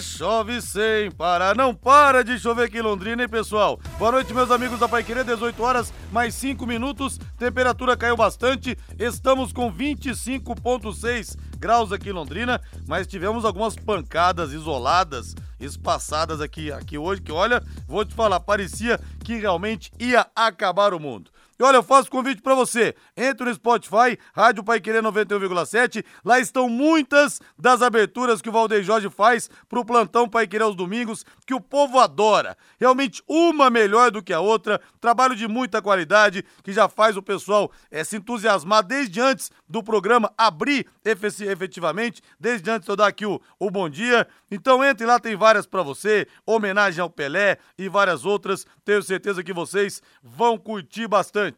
Chove sem parar. Não para de chover aqui em Londrina, hein, pessoal? Boa noite, meus amigos da Paiquerê. 18 horas, mais 5 minutos. Temperatura caiu bastante. Estamos com 25,6 graus aqui em Londrina, mas tivemos algumas pancadas isoladas, espaçadas aqui, aqui hoje, que olha, vou te falar, parecia que realmente ia acabar o mundo. E olha, eu faço convite para você. Entre no Spotify, Rádio Pai Querer 91,7. Lá estão muitas das aberturas que o Valdeir Jorge faz pro plantão Pai Querer aos domingos, que o povo adora. Realmente uma melhor do que a outra. Trabalho de muita qualidade, que já faz o pessoal é, se entusiasmar desde antes do programa abrir efetivamente, desde antes eu dar aqui o, o bom dia. Então entre lá, tem várias para você, homenagem ao Pelé e várias outras. Tenho certeza que vocês vão curtir bastante.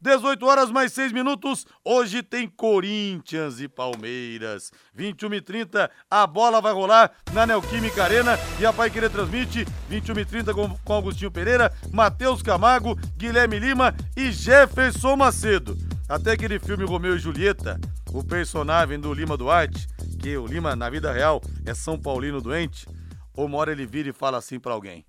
18 horas mais 6 minutos. Hoje tem Corinthians e Palmeiras. 21 e 30, a bola vai rolar na Neoquímica Arena e a Pai Querer transmite 21 e 30 com, com Agostinho Pereira, Matheus Camargo, Guilherme Lima e Jefferson Macedo. Até aquele filme Romeu e Julieta, o personagem do Lima Duarte, que o Lima na vida real é São Paulino doente, uma hora ele vira e fala assim para alguém: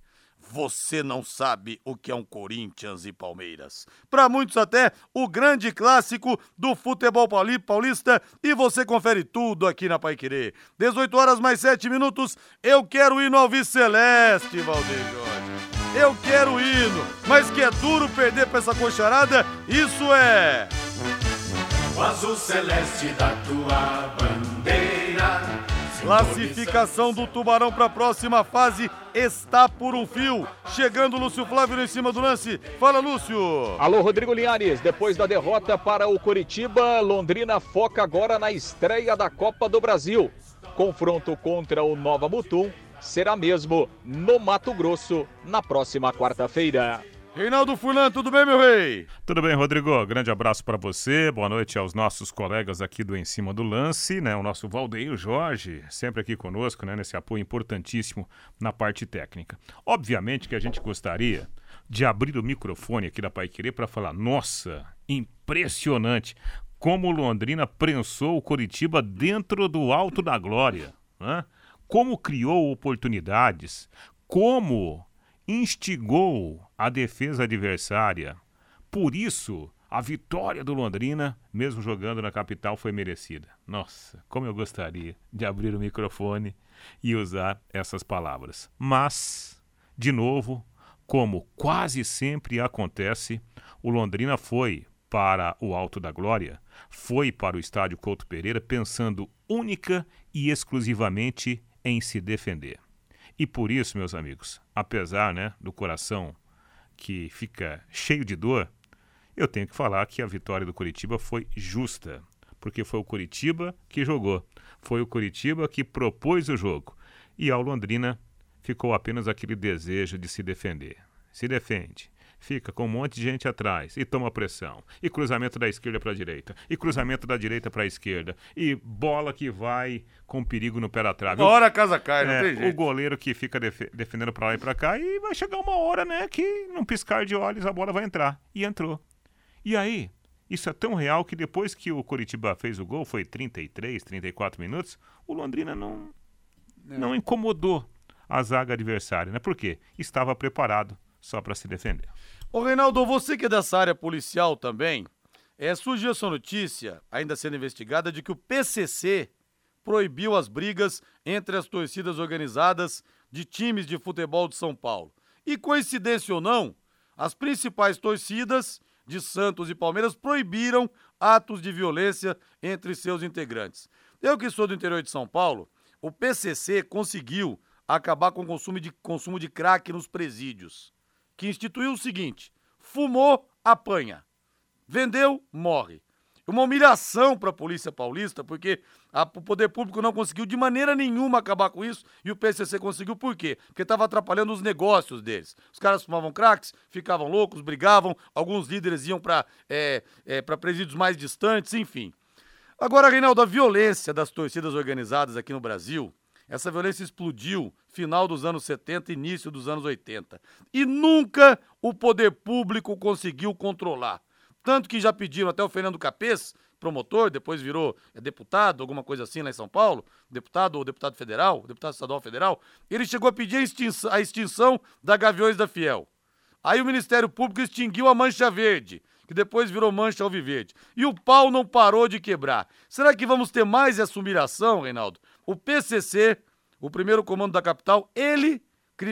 você não sabe o que é um Corinthians e Palmeiras. Para muitos até o grande clássico do futebol paulista e você confere tudo aqui na Paiquerê. 18 horas mais 7 minutos. Eu quero ir no Alves Celeste, Valdeir Jorge. Eu quero hino, mas que é duro perder pra essa coxarada, isso é. O azul celeste da tua Classificação do Tubarão para a próxima fase está por um fio. Chegando Lúcio Flávio em cima do lance. Fala, Lúcio. Alô, Rodrigo Linhares. Depois da derrota para o Coritiba, Londrina foca agora na estreia da Copa do Brasil. Confronto contra o Nova Mutum será mesmo no Mato Grosso na próxima quarta-feira. Reinaldo Furlan, tudo bem, meu rei? Tudo bem, Rodrigo. Grande abraço para você. Boa noite aos nossos colegas aqui do Em Cima do Lance, né? O nosso Valdeir Jorge, sempre aqui conosco, né? Nesse apoio importantíssimo na parte técnica. Obviamente que a gente gostaria de abrir o microfone aqui da Pai Querer para falar: nossa, impressionante como Londrina prensou o Coritiba dentro do alto da glória. Né? Como criou oportunidades, como instigou a defesa adversária. Por isso, a vitória do Londrina, mesmo jogando na capital, foi merecida. Nossa, como eu gostaria de abrir o microfone e usar essas palavras. Mas, de novo, como quase sempre acontece, o Londrina foi para o Alto da Glória, foi para o estádio Couto Pereira pensando única e exclusivamente em se defender. E por isso, meus amigos, apesar né, do coração que fica cheio de dor, eu tenho que falar que a vitória do Curitiba foi justa, porque foi o Curitiba que jogou, foi o Curitiba que propôs o jogo. E ao Londrina ficou apenas aquele desejo de se defender. Se defende, fica com um monte de gente atrás e toma pressão. E cruzamento da esquerda para a direita. E cruzamento da direita para a esquerda. E bola que vai com perigo no pé da trave. Uma hora a casa cai, não É, tem jeito. o goleiro que fica def- defendendo para lá e para cá e vai chegar uma hora, né, que num piscar de olhos a bola vai entrar. E entrou. E aí, isso é tão real que depois que o Coritiba fez o gol, foi 33, 34 minutos, o Londrina não não incomodou a zaga adversária, né? Por quê? Estava preparado só para se defender. Ô, Reinaldo, você que é dessa área policial também, é, surgiu essa notícia, ainda sendo investigada, de que o PCC proibiu as brigas entre as torcidas organizadas de times de futebol de São Paulo. E coincidência ou não, as principais torcidas de Santos e Palmeiras proibiram atos de violência entre seus integrantes. Eu que sou do interior de São Paulo, o PCC conseguiu acabar com o consumo de, consumo de crack nos presídios que instituiu o seguinte: fumou, apanha. Vendeu, morre. Uma humilhação para a polícia paulista, porque a- o poder público não conseguiu de maneira nenhuma acabar com isso e o PCC conseguiu por quê? Porque estava atrapalhando os negócios deles. Os caras fumavam cracks, ficavam loucos, brigavam, alguns líderes iam para é, é, presídios mais distantes, enfim. Agora, Reinaldo, a violência das torcidas organizadas aqui no Brasil, essa violência explodiu final dos anos 70, início dos anos 80. E nunca o poder público conseguiu controlar. Tanto que já pediram até o Fernando Capês, promotor, depois virou é, deputado, alguma coisa assim lá em São Paulo, deputado ou deputado federal, deputado estadual federal, ele chegou a pedir a extinção, a extinção da Gaviões da Fiel. Aí o Ministério Público extinguiu a Mancha Verde, que depois virou Mancha Alviverde. E o pau não parou de quebrar. Será que vamos ter mais essa humilhação, Reinaldo? O PCC, o primeiro comando da capital, ele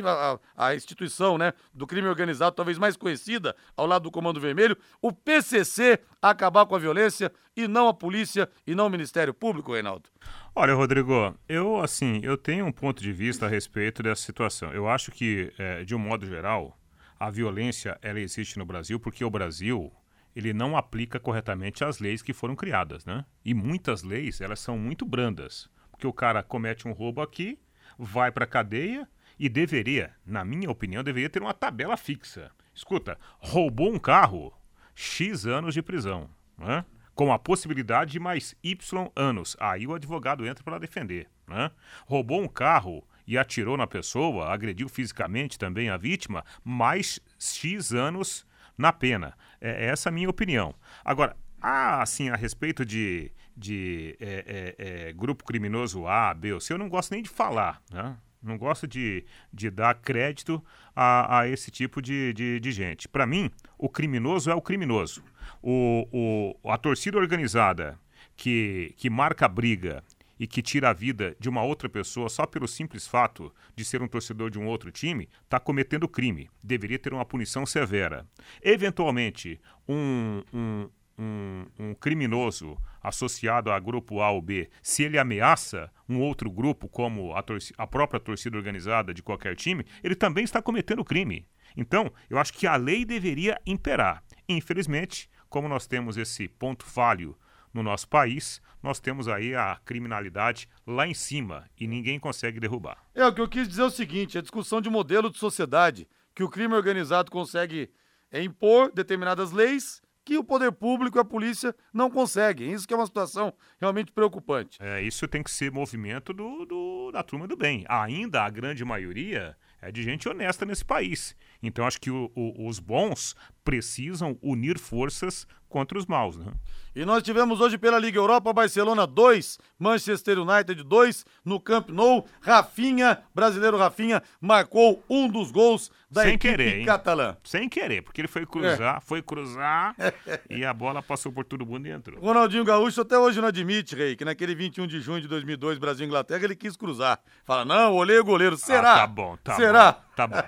a, a, instituição né, do crime organizado, talvez mais conhecida, ao lado do Comando Vermelho, o PCC acabar com a violência e não a polícia e não o Ministério Público, Reinaldo? Olha, Rodrigo, eu assim, eu tenho um ponto de vista a respeito dessa situação. Eu acho que, é, de um modo geral, a violência ela existe no Brasil porque o Brasil ele não aplica corretamente as leis que foram criadas, né? E muitas leis elas são muito brandas, porque o cara comete um roubo aqui, vai para cadeia e deveria, na minha opinião, deveria ter uma tabela fixa. Escuta, roubou um carro, X anos de prisão, né? com a possibilidade de mais Y anos. Aí o advogado entra para defender. Né? Roubou um carro e atirou na pessoa, agrediu fisicamente também a vítima, mais X anos na pena. É, é essa a minha opinião. Agora, assim, a respeito de, de é, é, é, grupo criminoso A, B ou C, eu não gosto nem de falar, né? Não gosto de, de dar crédito a, a esse tipo de, de, de gente. Para mim, o criminoso é o criminoso. O, o, a torcida organizada que, que marca a briga e que tira a vida de uma outra pessoa só pelo simples fato de ser um torcedor de um outro time, está cometendo crime. Deveria ter uma punição severa. Eventualmente, um, um, um, um, criminoso associado a grupo A ou B, se ele ameaça um outro grupo, como a, a, própria torcida organizada de qualquer time, ele também está cometendo crime. Então, eu acho que a lei deveria imperar. Infelizmente, como nós temos esse ponto falho no nosso país, nós temos aí a criminalidade lá em cima e ninguém consegue derrubar. É, o que eu quis dizer é o seguinte: a discussão de modelo de sociedade, que o crime organizado consegue é, impor determinadas leis que o poder público e a polícia não conseguem. Isso que é uma situação realmente preocupante. É, isso tem que ser movimento do, do, da turma do bem. Ainda a grande maioria é de gente honesta nesse país. Então acho que o, o, os bons precisam unir forças contra os maus, né? E nós tivemos hoje pela Liga Europa Barcelona 2, Manchester United 2 no Camp Nou. Rafinha, brasileiro Rafinha, marcou um dos gols da Sem equipe querer, hein? catalã. Sem querer, porque ele foi cruzar, é. foi cruzar e a bola passou por todo mundo e entrou. Ronaldinho Gaúcho até hoje não admite, Rei, que naquele 21 de junho de 2002, Brasil e Inglaterra, ele quis cruzar. Fala, não, olhei o goleiro. Será? Ah, tá bom, tá Será? Bom, tá bom.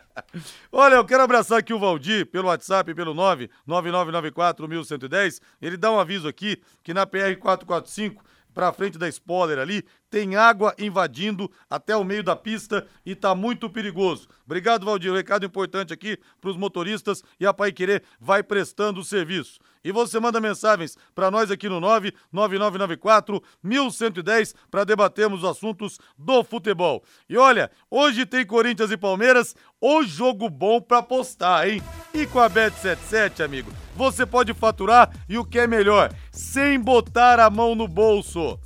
Olha, eu quero abraçar aqui o Valdir pelo WhatsApp, pelo 999941110. Ele dá um aviso aqui que na PR 445 para frente da spoiler ali, tem água invadindo até o meio da pista e tá muito perigoso. Obrigado, Valdir. Recado importante aqui para os motoristas e a Pai Querer vai prestando o serviço. E você manda mensagens para nós aqui no 99994 1110 para debatermos os assuntos do futebol. E olha, hoje tem Corinthians e Palmeiras, o jogo bom para apostar, hein? E com a Bet77, amigo, você pode faturar e o que é melhor, sem botar a mão no bolso.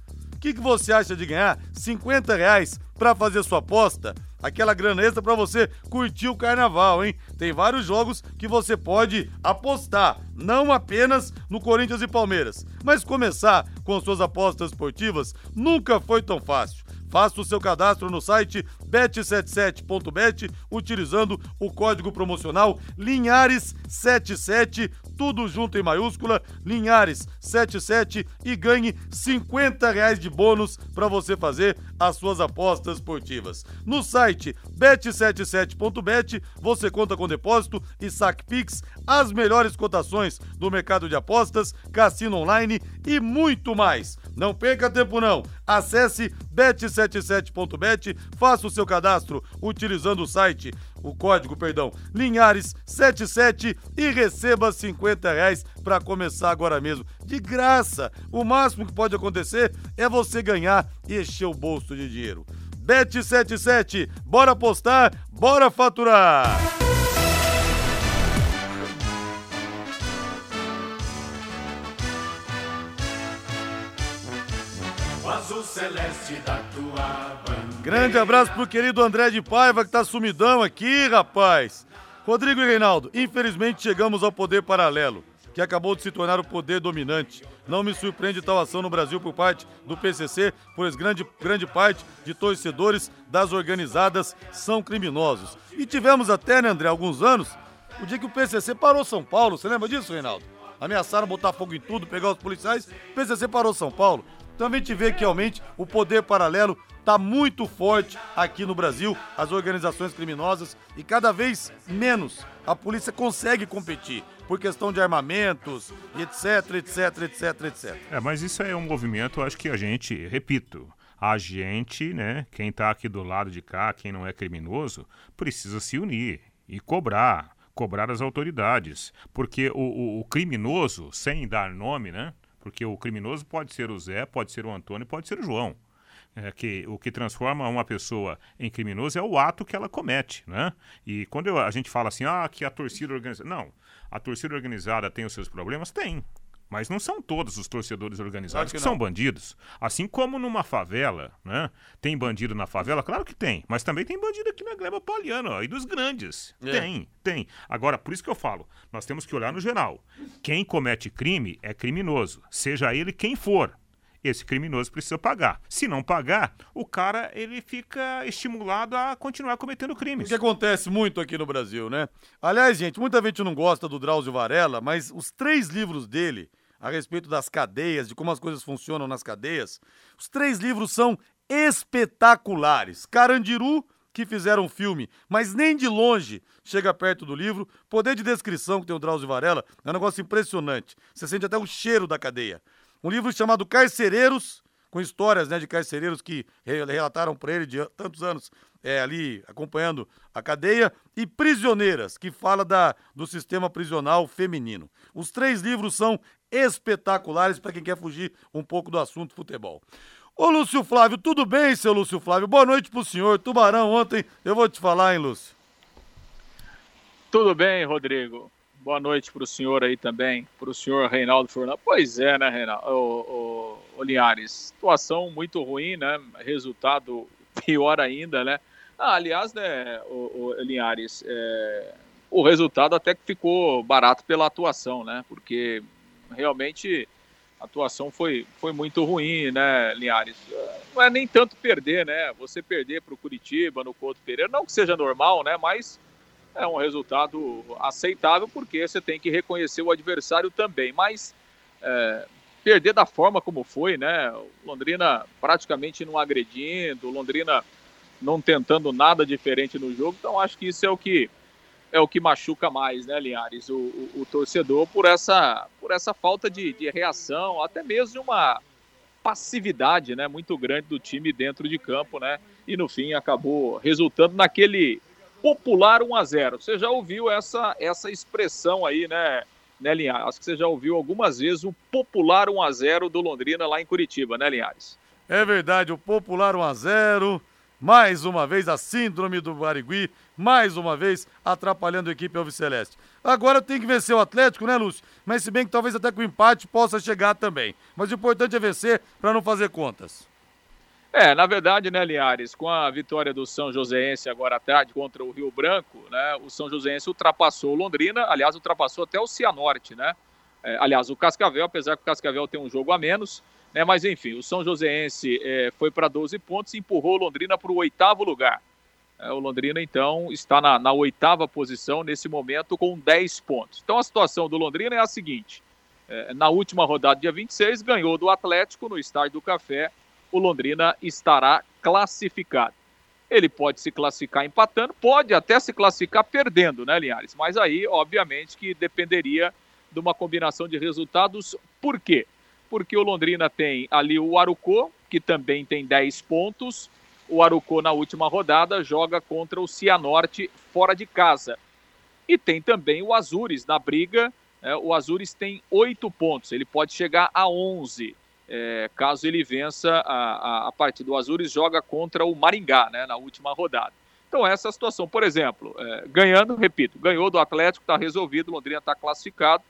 Que, que você acha de ganhar 50 reais para fazer sua aposta? aquela grana extra para você curtir o carnaval, hein? Tem vários jogos que você pode apostar, não apenas no Corinthians e Palmeiras, mas começar com suas apostas esportivas nunca foi tão fácil. Faça o seu cadastro no site bet77.bet utilizando o código promocional Linhares77, tudo junto em maiúscula, Linhares77 e ganhe 50 reais de bônus para você fazer as suas apostas esportivas. No site bet77.bet você conta com depósito e saque Pix, as melhores cotações do mercado de apostas, cassino online e muito mais. Não perca tempo não. Acesse bet77.bet, faça o seu cadastro utilizando o site, o código, perdão, Linhares77 e receba 50 reais para começar agora mesmo. De graça. O máximo que pode acontecer é você ganhar e encher o bolso de dinheiro. Bet77, bora apostar, bora faturar! Celeste da tua bandeira. Grande abraço pro querido André de Paiva, que tá sumidão aqui, rapaz. Rodrigo e Reinaldo, infelizmente chegamos ao poder paralelo, que acabou de se tornar o poder dominante. Não me surpreende tal ação no Brasil por parte do PCC, pois grande, grande parte de torcedores das organizadas são criminosos. E tivemos até, né, André, alguns anos, o dia que o PCC parou São Paulo. Você lembra disso, Reinaldo? Ameaçaram botar fogo em tudo, pegar os policiais. O PCC parou São Paulo. Então a gente vê que realmente o poder paralelo está muito forte aqui no Brasil, as organizações criminosas, e cada vez menos a polícia consegue competir por questão de armamentos, etc, etc, etc, etc. É, mas isso é um movimento, acho que a gente, repito, a gente, né, quem está aqui do lado de cá, quem não é criminoso, precisa se unir e cobrar, cobrar as autoridades, porque o, o, o criminoso, sem dar nome, né, porque o criminoso pode ser o Zé, pode ser o Antônio, pode ser o João é, que o que transforma uma pessoa em criminoso é o ato que ela comete, né? E quando eu, a gente fala assim, ah, que a torcida organizada... Não, a torcida organizada tem os seus problemas? Tem. Mas não são todos os torcedores organizados que, que são bandidos. Assim como numa favela, né? Tem bandido na favela? Claro que tem. Mas também tem bandido aqui na Gleba Pauliana, aí dos grandes. É. Tem, tem. Agora, por isso que eu falo, nós temos que olhar no geral. Quem comete crime é criminoso, seja ele quem for esse criminoso precisa pagar. Se não pagar, o cara ele fica estimulado a continuar cometendo crimes. O que acontece muito aqui no Brasil, né? Aliás, gente, muita gente não gosta do Drauzio Varela, mas os três livros dele a respeito das cadeias, de como as coisas funcionam nas cadeias, os três livros são espetaculares. Carandiru, que fizeram filme, mas nem de longe chega perto do livro. Poder de descrição que tem o Drauzio Varela é um negócio impressionante. Você sente até o cheiro da cadeia. Um livro chamado Carcereiros, com histórias né, de carcereiros que relataram para ele de tantos anos é, ali acompanhando a cadeia, e Prisioneiras, que fala da, do sistema prisional feminino. Os três livros são espetaculares para quem quer fugir um pouco do assunto futebol. Ô Lúcio Flávio, tudo bem, seu Lúcio Flávio? Boa noite pro senhor. Tubarão, ontem eu vou te falar, hein, Lúcio? Tudo bem, Rodrigo. Boa noite para o senhor aí também, para o senhor Reinaldo Fernando. Pois é, né, Reinaldo? O, o, o, Linhares, situação muito ruim, né? Resultado pior ainda, né? Ah, aliás, né, o, o Linhares, é, o resultado até que ficou barato pela atuação, né? Porque realmente a atuação foi, foi muito ruim, né, Linhares? Não é nem tanto perder, né? Você perder para o Curitiba, no Couto Pereira, não que seja normal, né? Mas é um resultado aceitável, porque você tem que reconhecer o adversário também. Mas é, perder da forma como foi, né? Londrina praticamente não agredindo, Londrina não tentando nada diferente no jogo. Então acho que isso é o que é o que machuca mais, né, Linhares, o, o, o torcedor por essa por essa falta de, de reação, até mesmo uma passividade, né, muito grande do time dentro de campo, né? E no fim acabou resultando naquele popular 1 a 0 Você já ouviu essa, essa expressão aí, né, né, Linhares? Acho que você já ouviu algumas vezes o popular 1 a 0 do Londrina lá em Curitiba, né, Linhares? É verdade, o popular 1 a 0 mais uma vez a síndrome do Barigui, mais uma vez atrapalhando a equipe Alviceleste. Agora tem que vencer o Atlético, né, Lúcio? Mas se bem que talvez até com empate possa chegar também. Mas o importante é vencer para não fazer contas. É, na verdade, né, Linhares, com a vitória do São Joséense agora à tarde contra o Rio Branco, né, o São Joséense ultrapassou o Londrina, aliás, ultrapassou até o Cianorte, né? É, aliás, o Cascavel, apesar que o Cascavel tem um jogo a menos, né, mas enfim, o São Joséense é, foi para 12 pontos e empurrou o Londrina para o oitavo lugar. É, o Londrina, então, está na, na oitava posição nesse momento com 10 pontos. Então, a situação do Londrina é a seguinte: é, na última rodada, dia 26, ganhou do Atlético no Estádio do Café o Londrina estará classificado. Ele pode se classificar empatando, pode até se classificar perdendo, né, Linhares? Mas aí, obviamente, que dependeria de uma combinação de resultados. Por quê? Porque o Londrina tem ali o Arucô, que também tem 10 pontos. O Arucô, na última rodada, joga contra o Cianorte fora de casa. E tem também o Azures na briga. Né? O Azures tem 8 pontos, ele pode chegar a 11 é, caso ele vença a, a, a partida. O Azures joga contra o Maringá né, na última rodada. Então, essa é a situação. Por exemplo, é, ganhando, repito, ganhou do Atlético, está resolvido, Londrina está classificado,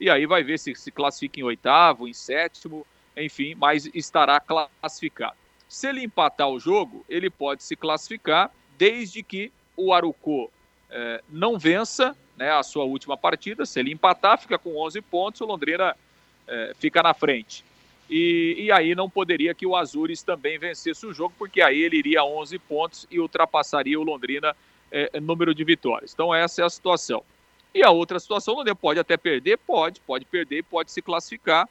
e aí vai ver se se classifica em oitavo, em sétimo. enfim, mas estará classificado. Se ele empatar o jogo, ele pode se classificar desde que o Arucô eh, não vença né, a sua última partida. Se ele empatar, fica com 11 pontos, o Londrina eh, fica na frente. E, e, aí não poderia que o Azures também vencesse o jogo, porque aí ele iria a 11 pontos e ultrapassaria o Londrina eh, número de vitórias. Então essa é a situação. E a outra situação, o Londrina pode até perder? Pode, pode perder, pode se classificar,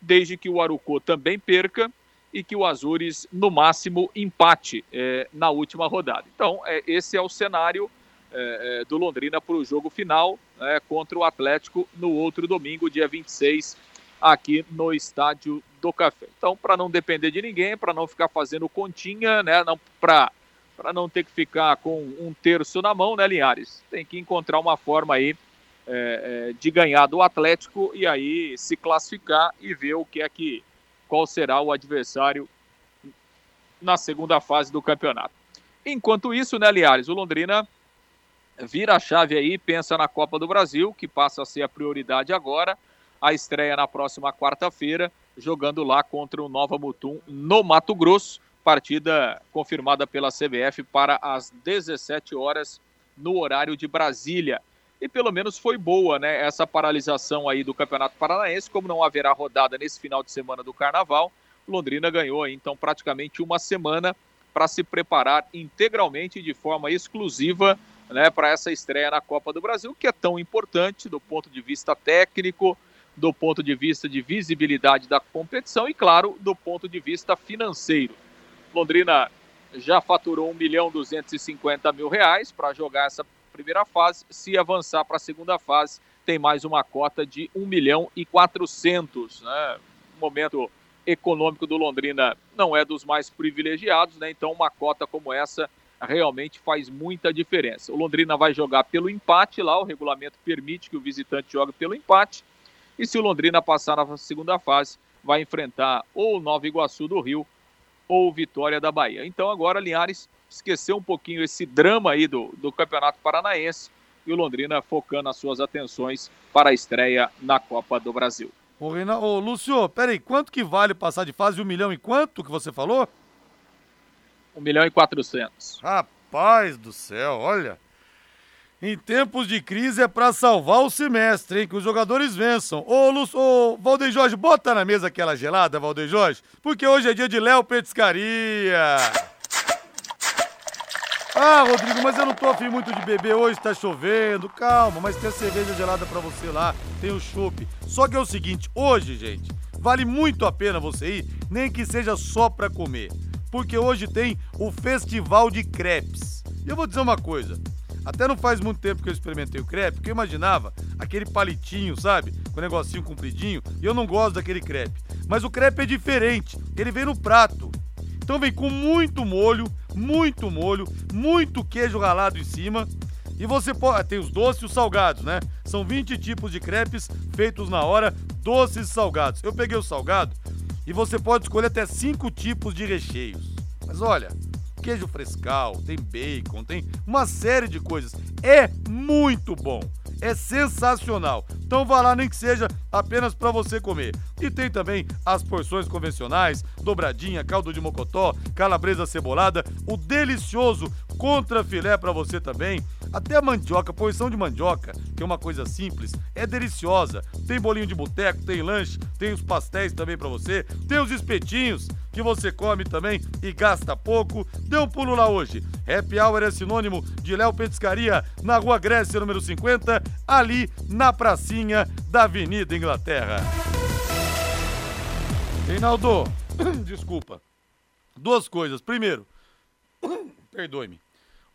desde que o Arucô também perca e que o Azures, no máximo, empate é, na última rodada. Então, é, esse é o cenário é, é do Londrina para o jogo final né, contra o Atlético no outro domingo, dia 26, aqui no Estádio do Café. Então, para não depender de ninguém, para não ficar fazendo continha, né, para para não ter que ficar com um terço na mão, né, Linhares? Tem que encontrar uma forma aí é, é, de ganhar do Atlético e aí se classificar e ver o que é que qual será o adversário na segunda fase do campeonato. Enquanto isso, né, Liares, o Londrina vira a chave aí, pensa na Copa do Brasil, que passa a ser a prioridade agora. A estreia na próxima quarta-feira, jogando lá contra o Nova Mutum no Mato Grosso. Partida confirmada pela CBF para as 17 horas no horário de Brasília e pelo menos foi boa, né? Essa paralisação aí do Campeonato Paranaense, como não haverá rodada nesse final de semana do Carnaval, Londrina ganhou então praticamente uma semana para se preparar integralmente de forma exclusiva, né, para essa estreia na Copa do Brasil, que é tão importante do ponto de vista técnico, do ponto de vista de visibilidade da competição e, claro, do ponto de vista financeiro. Londrina já faturou 1 milhão 250 mil reais para jogar essa primeira fase. Se avançar para a segunda fase, tem mais uma cota de 1 milhão e 400. Né? O momento econômico do Londrina não é dos mais privilegiados, né? então uma cota como essa realmente faz muita diferença. O Londrina vai jogar pelo empate lá, o regulamento permite que o visitante jogue pelo empate. E se o Londrina passar na segunda fase, vai enfrentar ou o Nova Iguaçu do Rio ou Vitória da Bahia. Então agora Linhares esquecer um pouquinho esse drama aí do, do Campeonato Paranaense e o Londrina focando as suas atenções para a estreia na Copa do Brasil. Ô, Reina... Ô Lúcio, peraí, quanto que vale passar de fase? Um milhão e quanto que você falou? Um milhão e quatrocentos. Rapaz do céu, olha. Em tempos de crise é para salvar o semestre, hein? Que os jogadores vençam. Ô, Lúcio, ô, Valdeir Jorge, bota na mesa aquela gelada, Valdeir Jorge, porque hoje é dia de Léo Petiscaria. Ah, Rodrigo, mas eu não tô afim muito de beber hoje, tá chovendo. Calma, mas tem a cerveja gelada para você lá, tem o chopp. Só que é o seguinte, hoje, gente, vale muito a pena você ir, nem que seja só pra comer. Porque hoje tem o Festival de Crepes. E eu vou dizer uma coisa, até não faz muito tempo que eu experimentei o crepe, porque eu imaginava aquele palitinho, sabe? Com o negocinho compridinho, e eu não gosto daquele crepe. Mas o crepe é diferente, ele vem no prato. Então vem com muito molho, muito molho, muito queijo ralado em cima. E você pode. Tem os doces e os salgados, né? São 20 tipos de crepes feitos na hora, doces e salgados. Eu peguei o salgado e você pode escolher até 5 tipos de recheios. Mas olha, queijo frescal, tem bacon, tem uma série de coisas. É muito bom é sensacional. Então vá lá, nem que seja apenas para você comer. E tem também as porções convencionais, dobradinha, caldo de mocotó, calabresa cebolada, o delicioso contra filé para você também. Até a mandioca, porção de mandioca, que é uma coisa simples, é deliciosa. Tem bolinho de boteco, tem lanche, tem os pastéis também para você, tem os espetinhos que você come também e gasta pouco. Dê um pulo lá hoje. Happy Hour é sinônimo de Léo Petiscaria, na Rua Grécia, número 50, ali na pracinha da Avenida Inglaterra. Reinaldo, desculpa. Duas coisas. Primeiro, perdoe-me.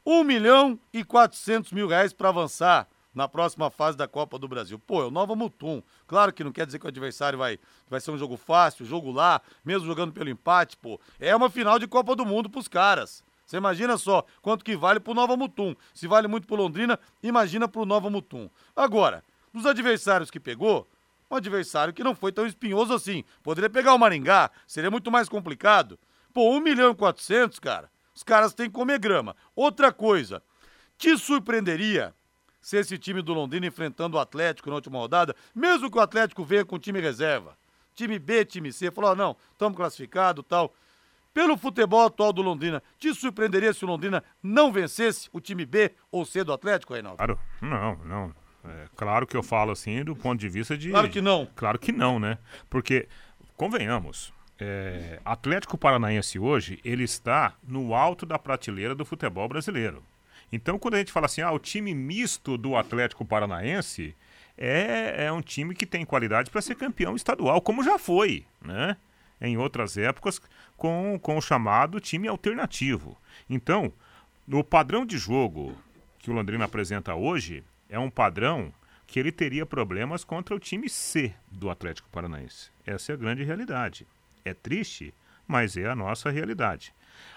1 milhão e 400 mil reais para avançar na próxima fase da Copa do Brasil. Pô, é o Nova Mutum. Claro que não quer dizer que o adversário vai, vai ser um jogo fácil, jogo lá, mesmo jogando pelo empate, pô. É uma final de Copa do Mundo pros caras. Você imagina só quanto que vale pro Nova Mutum. Se vale muito pro Londrina, imagina pro Nova Mutum. Agora, dos adversários que pegou, um adversário que não foi tão espinhoso assim. Poderia pegar o Maringá, seria muito mais complicado. Pô, 1 milhão e 400, cara. Os caras têm que comer grama. Outra coisa, te surpreenderia se esse time do Londrina enfrentando o Atlético na última rodada, mesmo que o Atlético venha com time reserva. time B, time C, falou, não, estamos classificados tal. Pelo futebol atual do Londrina, te surpreenderia se o Londrina não vencesse o time B ou C do Atlético, Reinaldo? Claro, não, não. É, claro que eu falo assim do ponto de vista de. Claro que não. Claro que não, né? Porque, convenhamos, é, Atlético Paranaense hoje, ele está no alto da prateleira do futebol brasileiro. Então, quando a gente fala assim, ah, o time misto do Atlético Paranaense é, é um time que tem qualidade para ser campeão estadual, como já foi, né? Em outras épocas, com, com o chamado time alternativo. Então, no padrão de jogo que o Londrina apresenta hoje, é um padrão que ele teria problemas contra o time C do Atlético Paranaense. Essa é a grande realidade. É triste, mas é a nossa realidade.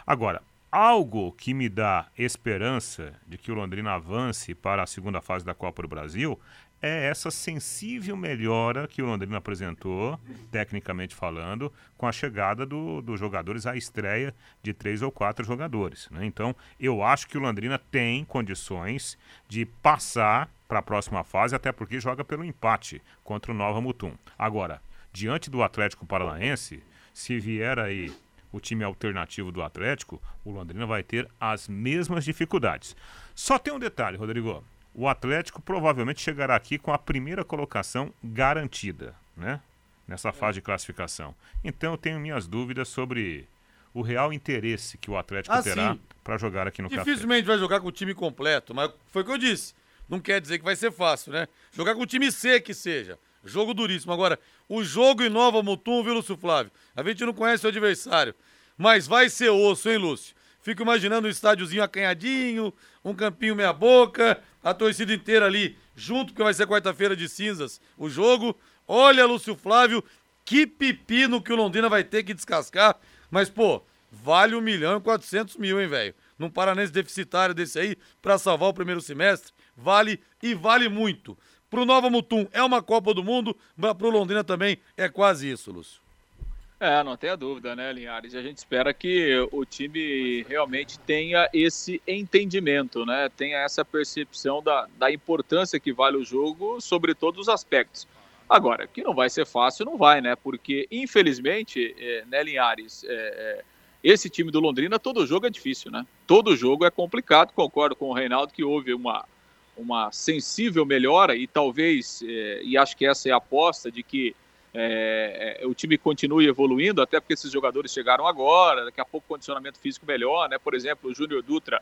Agora, algo que me dá esperança de que o Londrina avance para a segunda fase da Copa do Brasil é essa sensível melhora que o Londrina apresentou, tecnicamente falando, com a chegada dos do jogadores à estreia de três ou quatro jogadores. Né? Então, eu acho que o Londrina tem condições de passar para a próxima fase, até porque joga pelo empate contra o Nova Mutum. Agora, diante do Atlético Paranaense, se vier aí o time alternativo do Atlético, o Londrina vai ter as mesmas dificuldades. Só tem um detalhe, Rodrigo. O Atlético provavelmente chegará aqui com a primeira colocação garantida, né? Nessa fase de classificação. Então eu tenho minhas dúvidas sobre o real interesse que o Atlético Ah, terá para jogar aqui no Café. Dificilmente vai jogar com o time completo, mas foi o que eu disse. Não quer dizer que vai ser fácil, né? Jogar com o time C que seja. Jogo duríssimo. Agora, o jogo em Nova Mutum, viu, Lúcio Flávio? A gente não conhece o adversário. Mas vai ser osso, hein, Lúcio? Fico imaginando um estádiozinho acanhadinho, um campinho meia-boca, a torcida inteira ali junto, porque vai ser quarta-feira de cinzas o jogo. Olha, Lúcio Flávio, que pepino que o Londrina vai ter que descascar. Mas, pô, vale um milhão e quatrocentos mil, hein, velho? Num Paranense deficitário desse aí, pra salvar o primeiro semestre, vale e vale muito. Pro Nova Mutum é uma Copa do Mundo, mas pro Londrina também é quase isso, Lúcio. É, não tenha dúvida, né, Linhares? A gente espera que o time realmente tenha esse entendimento, né? Tenha essa percepção da, da importância que vale o jogo sobre todos os aspectos. Agora, que não vai ser fácil, não vai, né? Porque, infelizmente, é, né, Linhares, é, é, esse time do Londrina, todo jogo é difícil, né? Todo jogo é complicado. Concordo com o Reinaldo que houve uma, uma sensível melhora e talvez, é, e acho que essa é a aposta de que é, o time continue evoluindo, até porque esses jogadores chegaram agora, daqui a pouco condicionamento físico melhor, né? Por exemplo, o Júnior Dutra,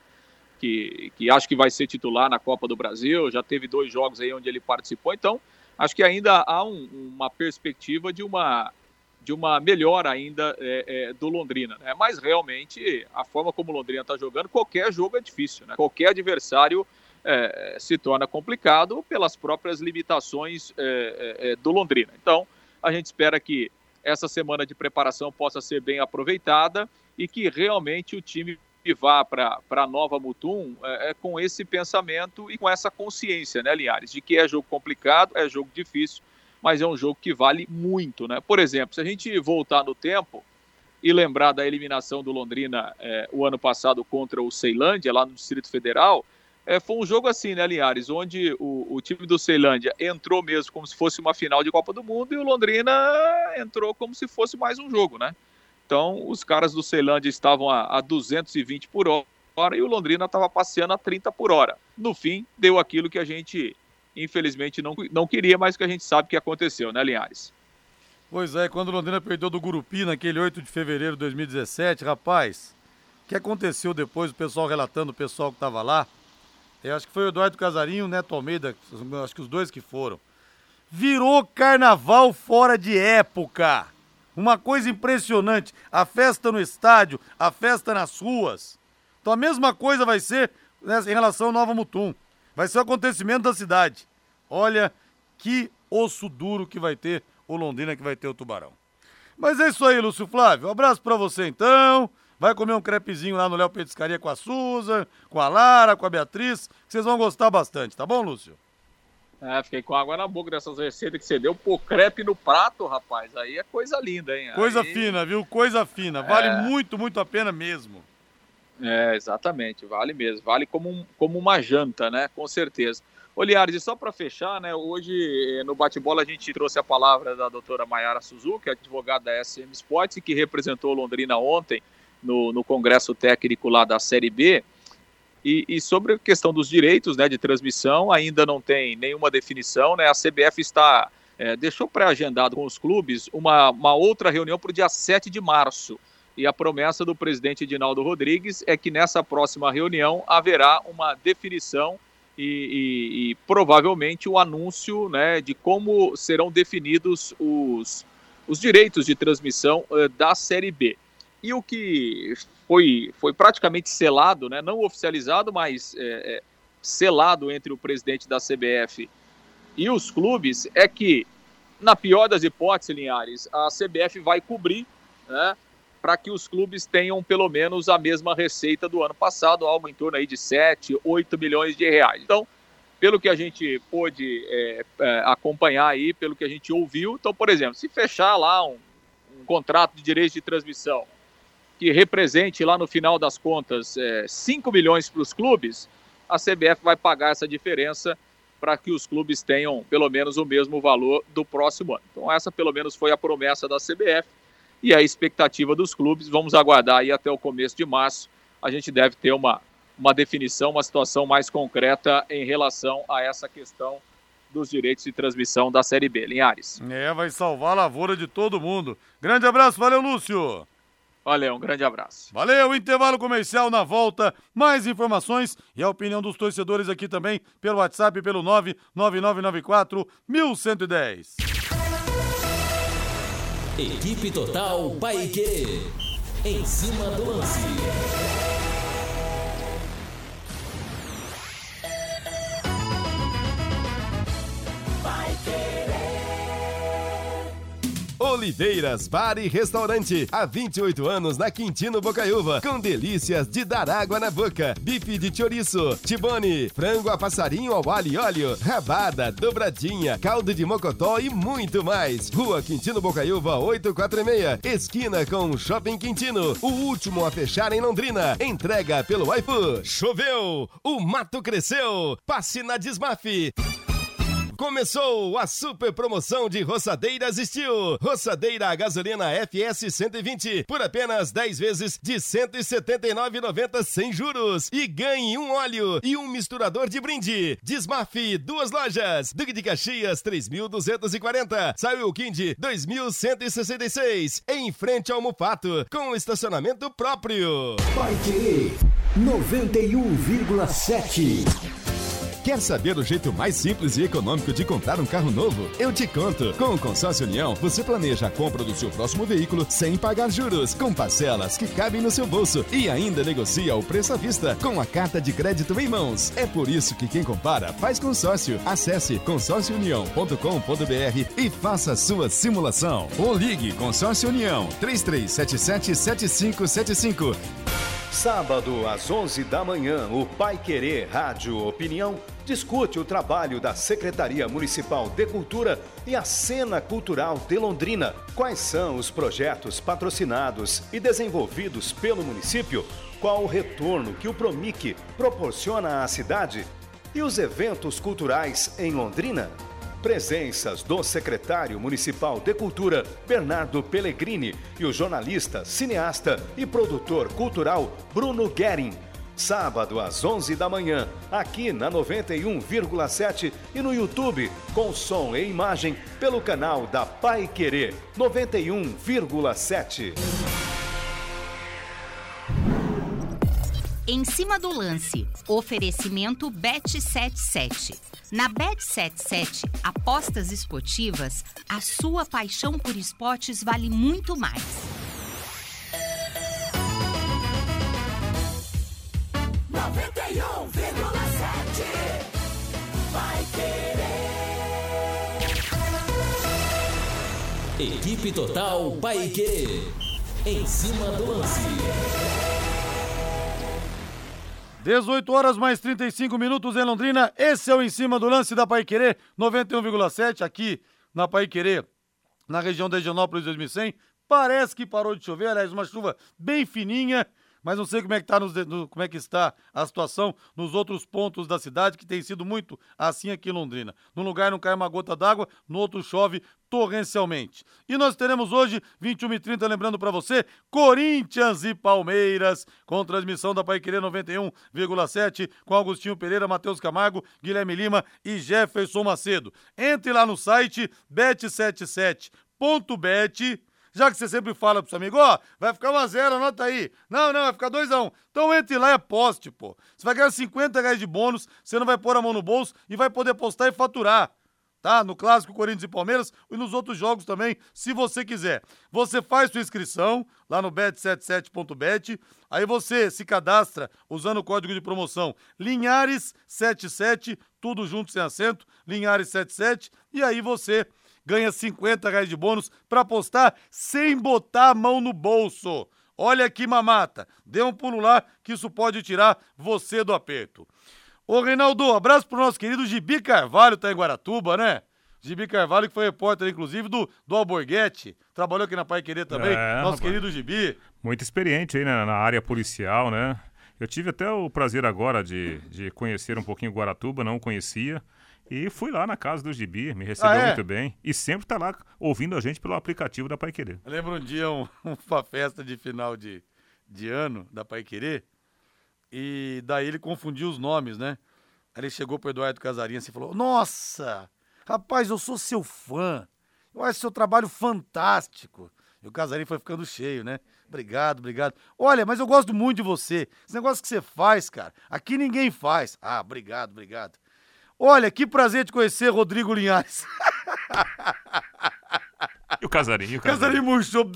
que, que acho que vai ser titular na Copa do Brasil, já teve dois jogos aí onde ele participou, então acho que ainda há um, uma perspectiva de uma de uma melhora ainda é, é, do Londrina, né? Mas realmente a forma como o Londrina está jogando, qualquer jogo é difícil, né? Qualquer adversário é, se torna complicado pelas próprias limitações é, é, é, do Londrina. Então a gente espera que essa semana de preparação possa ser bem aproveitada e que realmente o time vá para a nova Mutum é, é, com esse pensamento e com essa consciência, né, Linhares, de que é jogo complicado, é jogo difícil, mas é um jogo que vale muito, né? Por exemplo, se a gente voltar no tempo e lembrar da eliminação do Londrina o ano passado contra o Ceilândia, lá no Distrito Federal, é, foi um jogo assim, né, Linhares, onde o, o, time do Ceilândia entrou mesmo como se fosse uma final de Copa do Mundo e o Londrina entrou como se fosse mais um jogo, né? Então, os caras do Ceilândia estavam a, a 220 por hora e o Londrina estava passeando a 30 por hora. No fim, deu aquilo que a gente, infelizmente, não, não queria, mas que a gente sabe que aconteceu, né, Linhares? Pois é, quando o Londrina perdeu do Gurupi naquele 8 de fevereiro de 2017, rapaz, o que aconteceu depois, o pessoal relatando, o pessoal que estava lá, eu acho que foi o Eduardo Casarinho e o Neto Almeida, acho que os dois que foram. Virou carnaval fora de época. Uma coisa impressionante. A festa no estádio, a festa nas ruas. Então a mesma coisa vai ser né, em relação ao Nova Mutum. Vai ser o acontecimento da cidade. Olha que osso duro que vai ter o Londrina, que vai ter o Tubarão. Mas é isso aí, Lúcio Flávio. Um abraço pra você então. Vai comer um crepezinho lá no Léo Petiscaria com a Suza, com a Lara, com a Beatriz, que vocês vão gostar bastante, tá bom, Lúcio? É, fiquei com água na boca dessas receitas que você deu. Pô, crepe no prato, rapaz. Aí é coisa linda, hein? Coisa aí... fina, viu? Coisa fina. Vale é... muito, muito a pena mesmo. É, exatamente. Vale mesmo. Vale como, um, como uma janta, né? Com certeza. Oliares, e só para fechar, né, hoje eh, no bate-bola a gente trouxe a palavra da doutora Mayara Suzuki, advogada da SM Sports, que representou Londrina ontem no, no congresso técnico lá da Série B. E, e, sobre a questão dos direitos né, de transmissão, ainda não tem nenhuma definição. Né, a CBF está é, deixou pré-agendado com os clubes uma, uma outra reunião para o dia 7 de março. E a promessa do presidente Edinaldo Rodrigues é que nessa próxima reunião haverá uma definição e, e, e provavelmente o anúncio né, de como serão definidos os, os direitos de transmissão uh, da Série B. E o que foi, foi praticamente selado, né, não oficializado, mas é, é, selado entre o presidente da CBF e os clubes, é que, na pior das hipóteses, Linhares, a CBF vai cobrir né, para que os clubes tenham pelo menos a mesma receita do ano passado, algo em torno aí de 7, 8 milhões de reais. Então, pelo que a gente pôde é, é, acompanhar aí, pelo que a gente ouviu, então, por exemplo, se fechar lá um, um contrato de direitos de transmissão que represente lá no final das contas é, 5 milhões para os clubes, a CBF vai pagar essa diferença para que os clubes tenham pelo menos o mesmo valor do próximo ano. Então, essa pelo menos foi a promessa da CBF e a expectativa dos clubes. Vamos aguardar aí até o começo de março. A gente deve ter uma, uma definição, uma situação mais concreta em relação a essa questão dos direitos de transmissão da Série B. Linhares. É, vai salvar a lavoura de todo mundo. Grande abraço, valeu, Lúcio. Valeu, um grande abraço. Valeu, intervalo comercial na volta. Mais informações e a opinião dos torcedores aqui também pelo WhatsApp pelo 99994 1110. Equipe Total Paique. Em cima do lance. Oliveiras Bar e Restaurante. Há 28 anos na Quintino Bocaiúva. Com delícias de dar água na boca. Bife de chouriço, tibone, frango a passarinho ao alho e óleo, rabada, dobradinha, caldo de mocotó e muito mais. Rua Quintino Bocaiúva 846. Esquina com Shopping Quintino. O último a fechar em Londrina. Entrega pelo iFood. Choveu, o mato cresceu. Passe na Desmafe. Começou a super promoção de roçadeiras Steel. Roçadeira a gasolina FS 120 por apenas 10 vezes de 179,90 sem juros. E ganhe um óleo e um misturador de brinde. Desmafe, duas lojas. Duque de Caxias, 3.240. Saiu Kind, 2.166. Em frente ao Mufato, com estacionamento próprio. Vai querer 91,7. Quer saber o jeito mais simples e econômico de comprar um carro novo? Eu te conto. Com o Consórcio União, você planeja a compra do seu próximo veículo sem pagar juros, com parcelas que cabem no seu bolso e ainda negocia o preço à vista com a carta de crédito em mãos. É por isso que quem compara faz consórcio. Acesse consórciounião.com.br e faça sua simulação. Ou ligue Consórcio União 3377 7575. Sábado, às 11 da manhã, o Pai Querer Rádio Opinião discute o trabalho da Secretaria Municipal de Cultura e a cena cultural de Londrina. Quais são os projetos patrocinados e desenvolvidos pelo município? Qual o retorno que o Promic proporciona à cidade? E os eventos culturais em Londrina? Presenças do secretário municipal de Cultura, Bernardo Pellegrini, e o jornalista, cineasta e produtor cultural, Bruno Guerin. Sábado às 11 da manhã, aqui na 91,7 e no YouTube, com som e imagem pelo canal da Pai Querer 91,7. Em cima do lance, oferecimento Bet77. Na Bet77, apostas esportivas, a sua paixão por esportes vale muito mais. Vai querer. Equipe Total Paique. Em cima do lance. 18 horas mais 35 minutos em Londrina. Esse é o em cima do lance da Pai Querer 91,7 aqui na Pai Querer, na região de Higienópolis 2100. Parece que parou de chover, aliás, uma chuva bem fininha, mas não sei como é que, tá no, como é que está a situação nos outros pontos da cidade, que tem sido muito assim aqui em Londrina. Num lugar não cai uma gota d'água, no outro chove torrencialmente. E nós teremos hoje, 21 e 30 lembrando para você, Corinthians e Palmeiras, com transmissão da Paiquerê 91,7, com Agostinho Pereira, Matheus Camargo, Guilherme Lima e Jefferson Macedo. Entre lá no site bet77.bet já que você sempre fala pro seu amigo, ó, oh, vai ficar 1x0, anota aí. Não, não, vai ficar 2x1. Um. Então entre lá e aposte, pô. Você vai ganhar 50 reais de bônus, você não vai pôr a mão no bolso e vai poder postar e faturar. Tá? No clássico Corinthians e Palmeiras e nos outros jogos também, se você quiser. Você faz sua inscrição lá no bet77.bet, aí você se cadastra usando o código de promoção Linhares77, tudo junto sem acento, Linhares77, e aí você ganha 50 reais de bônus para apostar sem botar a mão no bolso. Olha que mamata, dê um pulo lá que isso pode tirar você do aperto. Ô Reinaldo, abraço pro nosso querido Gibi Carvalho, tá em Guaratuba, né? Gibi Carvalho, que foi repórter, inclusive, do, do Alborguete. Trabalhou aqui na Pai Querer também. É, nosso rapaz. querido Gibi. Muito experiente aí né, na área policial, né? Eu tive até o prazer agora de, de conhecer um pouquinho Guaratuba, não conhecia. E fui lá na casa do Gibi, me recebeu ah, é? muito bem. E sempre tá lá ouvindo a gente pelo aplicativo da Pai Querer. Eu lembro um dia, um, uma festa de final de, de ano da Pai Querer. E daí ele confundiu os nomes, né? Aí ele chegou pro Eduardo Casarinha assim, e falou: Nossa, rapaz, eu sou seu fã. Eu acho seu trabalho fantástico. E o Casarinho foi ficando cheio, né? Obrigado, obrigado. Olha, mas eu gosto muito de você. Esse negócio que você faz, cara, aqui ninguém faz. Ah, obrigado, obrigado. Olha, que prazer te conhecer, Rodrigo Linhares. E o Casarinho? O Casarinho murchou.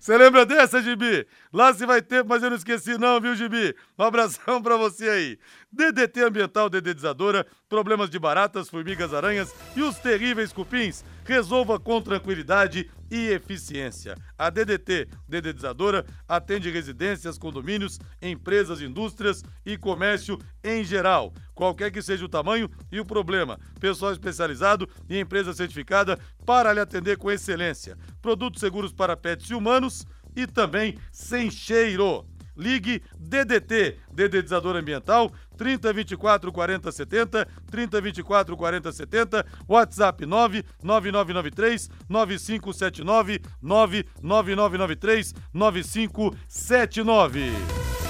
Você lembra dessa, Gibi? Lá se vai ter, mas eu não esqueci não, viu, Gibi? Um abração pra você aí. DDT Ambiental Dedetizadora, problemas de baratas, formigas, aranhas e os terríveis cupins. Resolva com tranquilidade e eficiência. A DDT Dedetizadora atende residências, condomínios, empresas, indústrias e comércio em geral. Qualquer que seja o tamanho e o problema. Pessoal especializado e empresa certificada para lhe atender com excelência. Produtos seguros para pets e humanos e também sem cheiro. Ligue DDT, Dedetizador Ambiental, 3024 40 70, 3024 40 70, WhatsApp 99993 9579, 99993 9579.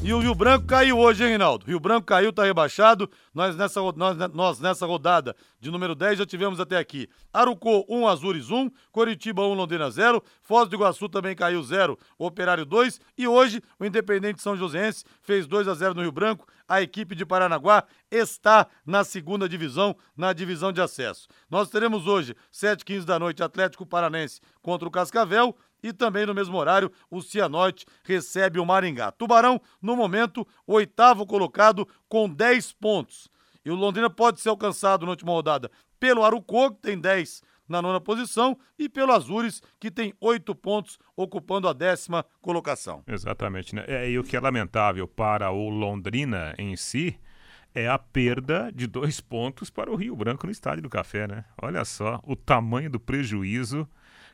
E o Rio Branco caiu hoje, hein, Reinaldo? Rio Branco caiu, tá rebaixado. Nós nessa, nós, nós nessa rodada de número 10 já tivemos até aqui Arucô 1, Azures 1, Coritiba 1, Londrina 0, Foz do Iguaçu também caiu 0, Operário 2 e hoje o Independente São Joséense fez 2 a 0 no Rio Branco. A equipe de Paranaguá está na segunda divisão, na divisão de acesso. Nós teremos hoje, 7h15 da noite, Atlético Paranense contra o Cascavel e também no mesmo horário, o Cianorte recebe o Maringá. Tubarão, no momento, oitavo colocado com 10 pontos. E o Londrina pode ser alcançado na última rodada pelo Arucô, que tem 10 na nona posição, e pelo Azures, que tem oito pontos, ocupando a décima colocação. Exatamente, né? É, e o que é lamentável para o Londrina em si é a perda de dois pontos para o Rio Branco no Estádio do Café, né? Olha só o tamanho do prejuízo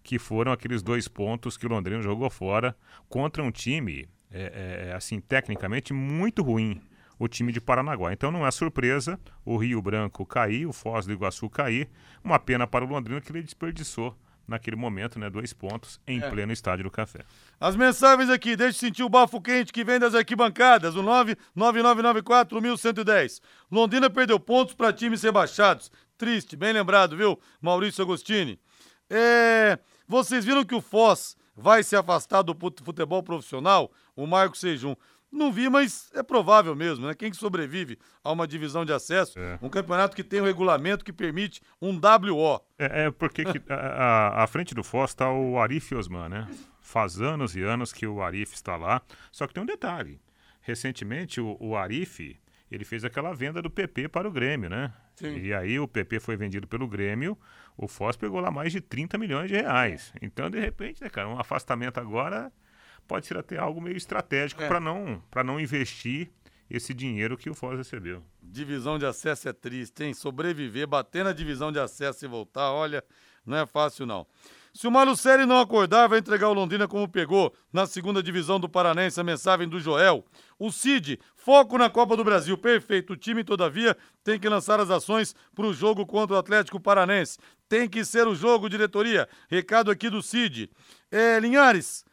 que foram aqueles dois pontos que o Londrina jogou fora contra um time, é, é, é, assim, tecnicamente muito ruim, o time de Paranaguá. Então não é surpresa o Rio Branco cair, o Foz do Iguaçu cair. Uma pena para o Londrina que ele desperdiçou naquele momento, né? Dois pontos em é. pleno estádio do Café. As mensagens aqui, deixa eu sentir o bafo quente que vem das arquibancadas, o 99994-1110. Londrina perdeu pontos para times rebaixados. Triste, bem lembrado, viu, Maurício Agostini? É, vocês viram que o Foz vai se afastar do futebol profissional? O Marco Sejum. Não vi, mas é provável mesmo, né? Quem que sobrevive a uma divisão de acesso, é. um campeonato que tem um regulamento que permite um WO. É, é porque que, a, a, frente do Foz está o Arif Osman, né? Faz anos e anos que o Arif está lá. Só que tem um detalhe. Recentemente, o, o Arif, ele fez aquela venda do PP para o Grêmio, né? Sim. E aí o PP foi vendido pelo Grêmio, o Foz pegou lá mais de 30 milhões de reais. Então, de repente, né, cara, um afastamento agora pode ser até algo meio estratégico é. para não, não investir esse dinheiro que o Foz recebeu. Divisão de acesso é triste, hein? Sobreviver, bater na divisão de acesso e voltar, olha, não é fácil não. Se o Malucelli não acordar, vai entregar o Londrina como pegou na segunda divisão do Paranense. A mensagem do Joel. O Cid, foco na Copa do Brasil. Perfeito. O time, todavia, tem que lançar as ações para o jogo contra o Atlético Paranense. Tem que ser o jogo, diretoria. Recado aqui do Cid. É, Linhares,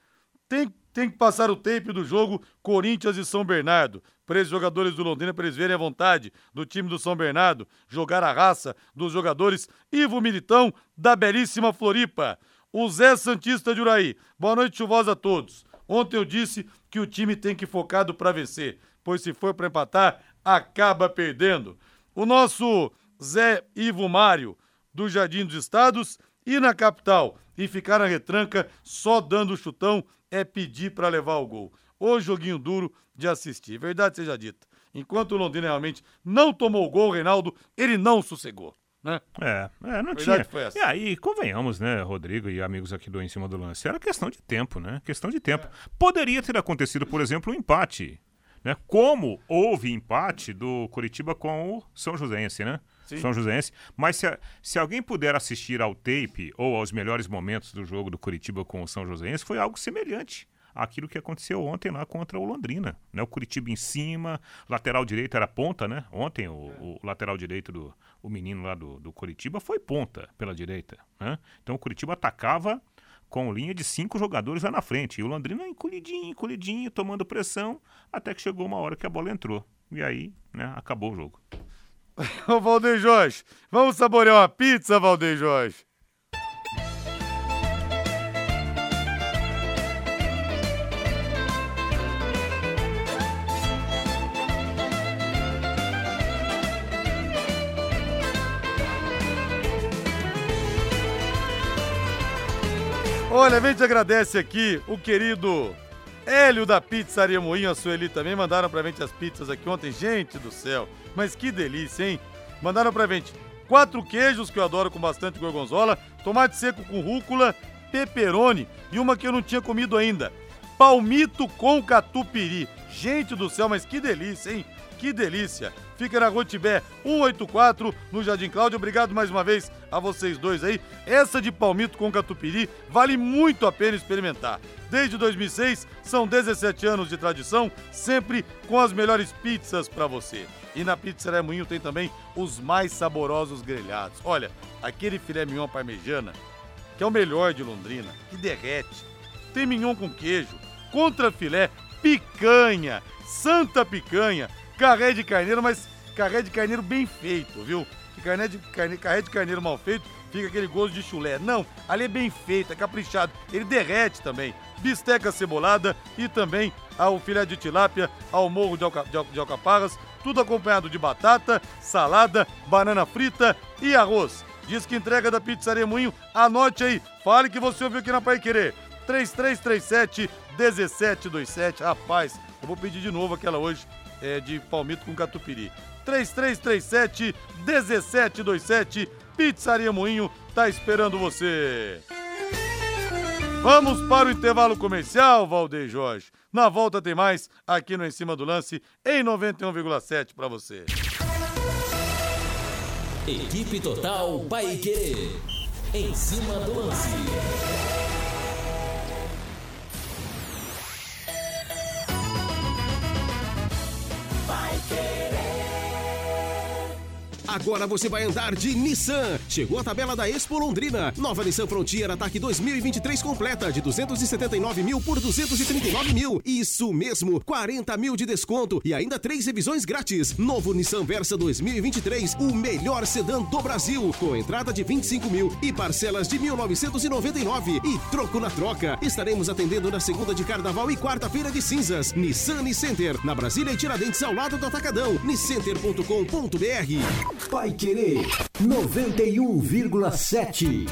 tem, tem que passar o tape do jogo Corinthians e São Bernardo. Para esses jogadores do Londrina, para eles verem a vontade do time do São Bernardo, jogar a raça dos jogadores. Ivo Militão, da belíssima Floripa. O Zé Santista de Uraí. Boa noite, chuvosa a todos. Ontem eu disse que o time tem que focado para vencer, pois se for para empatar, acaba perdendo. O nosso Zé Ivo Mário, do Jardim dos Estados, e na capital e ficar na retranca só dando chutão é pedir para levar o gol. O joguinho duro de assistir. Verdade seja dita. Enquanto o Londrina realmente não tomou o gol, Reinaldo, ele não sossegou. Né? É, é não tinha. essa. E aí, convenhamos, né, Rodrigo e amigos aqui do Em Cima do Lance, era questão de tempo, né? Questão de tempo. Poderia ter acontecido, por exemplo, um empate, né? Como houve empate do Curitiba com o São Joséense, né? Sim. São Joséense. Mas se, se alguém puder assistir ao tape ou aos melhores momentos do jogo do Curitiba com o São Joséense, foi algo semelhante àquilo que aconteceu ontem lá contra o Londrina, né? O Curitiba em cima, lateral direito era ponta, né? Ontem o, o lateral direito do o menino lá do, do Curitiba foi ponta pela direita, né? Então o Curitiba atacava com linha de cinco jogadores lá na frente. E o Londrina encolhidinho, encolhidinho, tomando pressão, até que chegou uma hora que a bola entrou. E aí, né, acabou o jogo. Ô, Valdeir Jorge, vamos saborear uma pizza, Valdeir Jorge? Olha, a gente agradece aqui o querido Hélio da Pizzaria Moinho, a Sueli também, mandaram pra gente as pizzas aqui ontem. Gente do céu, mas que delícia, hein? Mandaram pra gente quatro queijos, que eu adoro com bastante gorgonzola, tomate seco com rúcula, pepperoni e uma que eu não tinha comido ainda, palmito com catupiry. Gente do céu, mas que delícia, hein? Que delícia! Fica na Rua Tibé 184, no Jardim Cláudio. Obrigado mais uma vez a vocês dois aí. Essa de palmito com catupiry vale muito a pena experimentar. Desde 2006, são 17 anos de tradição, sempre com as melhores pizzas para você. E na Pizzaria Moinho tem também os mais saborosos grelhados. Olha, aquele filé mignon parmejana, que é o melhor de Londrina, que derrete. Tem mignon com queijo, contra filé, picanha, santa picanha, carré de carneiro, mas carré de carneiro bem feito, viu? Que carré de, carne, carré de carneiro mal feito fica aquele gosto de chulé. Não, ali é bem feito, é caprichado. Ele derrete também. Bisteca cebolada e também ao filé de tilápia, ao morro de, alca, de, de alcaparras, tudo acompanhado de batata, salada, banana frita e arroz. Diz que entrega da Pizzaria Moinho. Anote aí, fale que você ouviu aqui na Pai Querer. 3337 1727. Rapaz, eu vou pedir de novo aquela hoje é, de palmito com catupiry. 3337 1727. Pizzaria Moinho tá esperando você. Vamos para o intervalo comercial, Valdeir Jorge. Na volta tem mais aqui no Em Cima do Lance em 91,7 para você. Equipe Total Paique. Em cima do lance. Yeah. Agora você vai andar de Nissan. Chegou a tabela da Expo Londrina. Nova Nissan Frontier Ataque 2023 completa de 279 mil por 239 mil. Isso mesmo, 40 mil de desconto e ainda três revisões grátis. Novo Nissan Versa 2023, o melhor sedã do Brasil, com entrada de 25 mil e parcelas de 1.999 e troco na troca. Estaremos atendendo na segunda de Carnaval e quarta-feira de cinzas. Nissan Nicenter, na Brasília e Tiradentes ao lado do Atacadão. Nicenter.com.br. Pai Querer 91,7.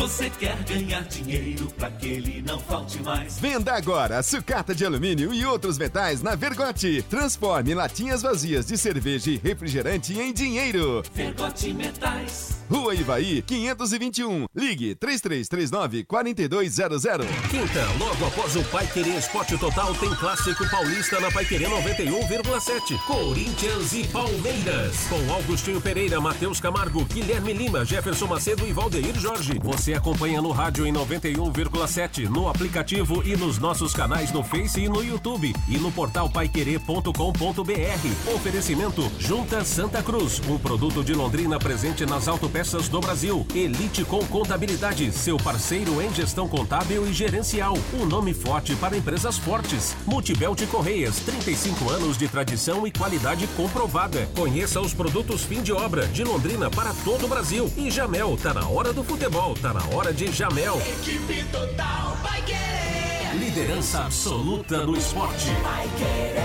Você quer ganhar dinheiro pra que ele não falte mais? Venda agora sucata de alumínio e outros metais na Vergote. Transforme latinhas vazias de cerveja e refrigerante em dinheiro. Vergote Metais. Rua Ivaí, 521. Ligue 3339 4200. Quinta, logo após o Pai Querer Esporte Total, tem Clássico Paulista na Pai Querer 91,7. Corinthians e Palmeiras. Com Augustinho Pereira, Matheus Camargo, Guilherme Lima, Jefferson Macedo e Valdeir Jorge. Você Você acompanha no rádio em 91,7, no aplicativo e nos nossos canais no Face e no YouTube e no portal paiquerê.com.br. Oferecimento Junta Santa Cruz, um produto de Londrina presente nas autopeças do Brasil. Elite com Contabilidade, seu parceiro em gestão contábil e gerencial. Um nome forte para empresas fortes. Multibelt Correias, 35 anos de tradição e qualidade comprovada. Conheça os produtos fim de obra de Londrina para todo o Brasil. E Jamel, tá na hora do futebol, tá na hora de Jamel. Equipe total vai querer. Liderança absoluta no esporte. Vai querer.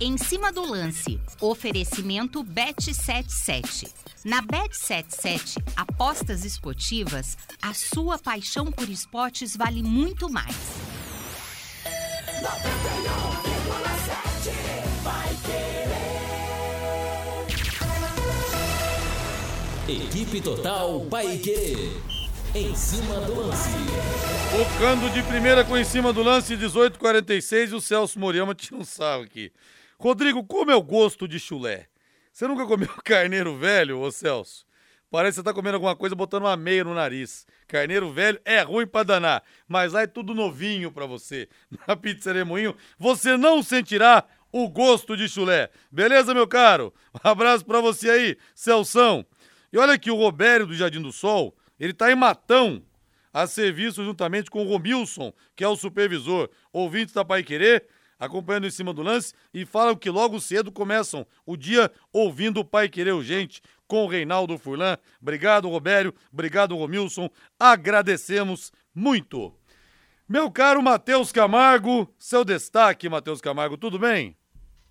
Em cima do lance, oferecimento Bet77. Na Bet77, apostas esportivas, a sua paixão por esportes vale muito mais. 91,7 Equipe Total Paique. Em cima do lance. Tocando de primeira com em cima do lance 1846 e o Celso Moriyama tira um sarro aqui. Rodrigo, como é o gosto de chulé? Você nunca comeu carneiro velho, ô Celso? Parece que você tá comendo alguma coisa botando uma meia no nariz. Carneiro velho é ruim pra danar, mas lá é tudo novinho pra você. Na Pizzaria Moinho, você não sentirá o gosto de chulé. Beleza, meu caro? Um abraço pra você aí, Celção. E olha aqui, o Robério do Jardim do Sol, ele tá em Matão, a serviço juntamente com o Romilson, que é o supervisor. Ouvintes da Pai Querer, acompanhando em cima do lance e falam que logo cedo começam o dia ouvindo o Pai Querer Urgente com o Reinaldo Furlan. Obrigado, Robério. Obrigado, Romilson. Agradecemos muito. Meu caro Matheus Camargo, seu destaque, Matheus Camargo, tudo bem?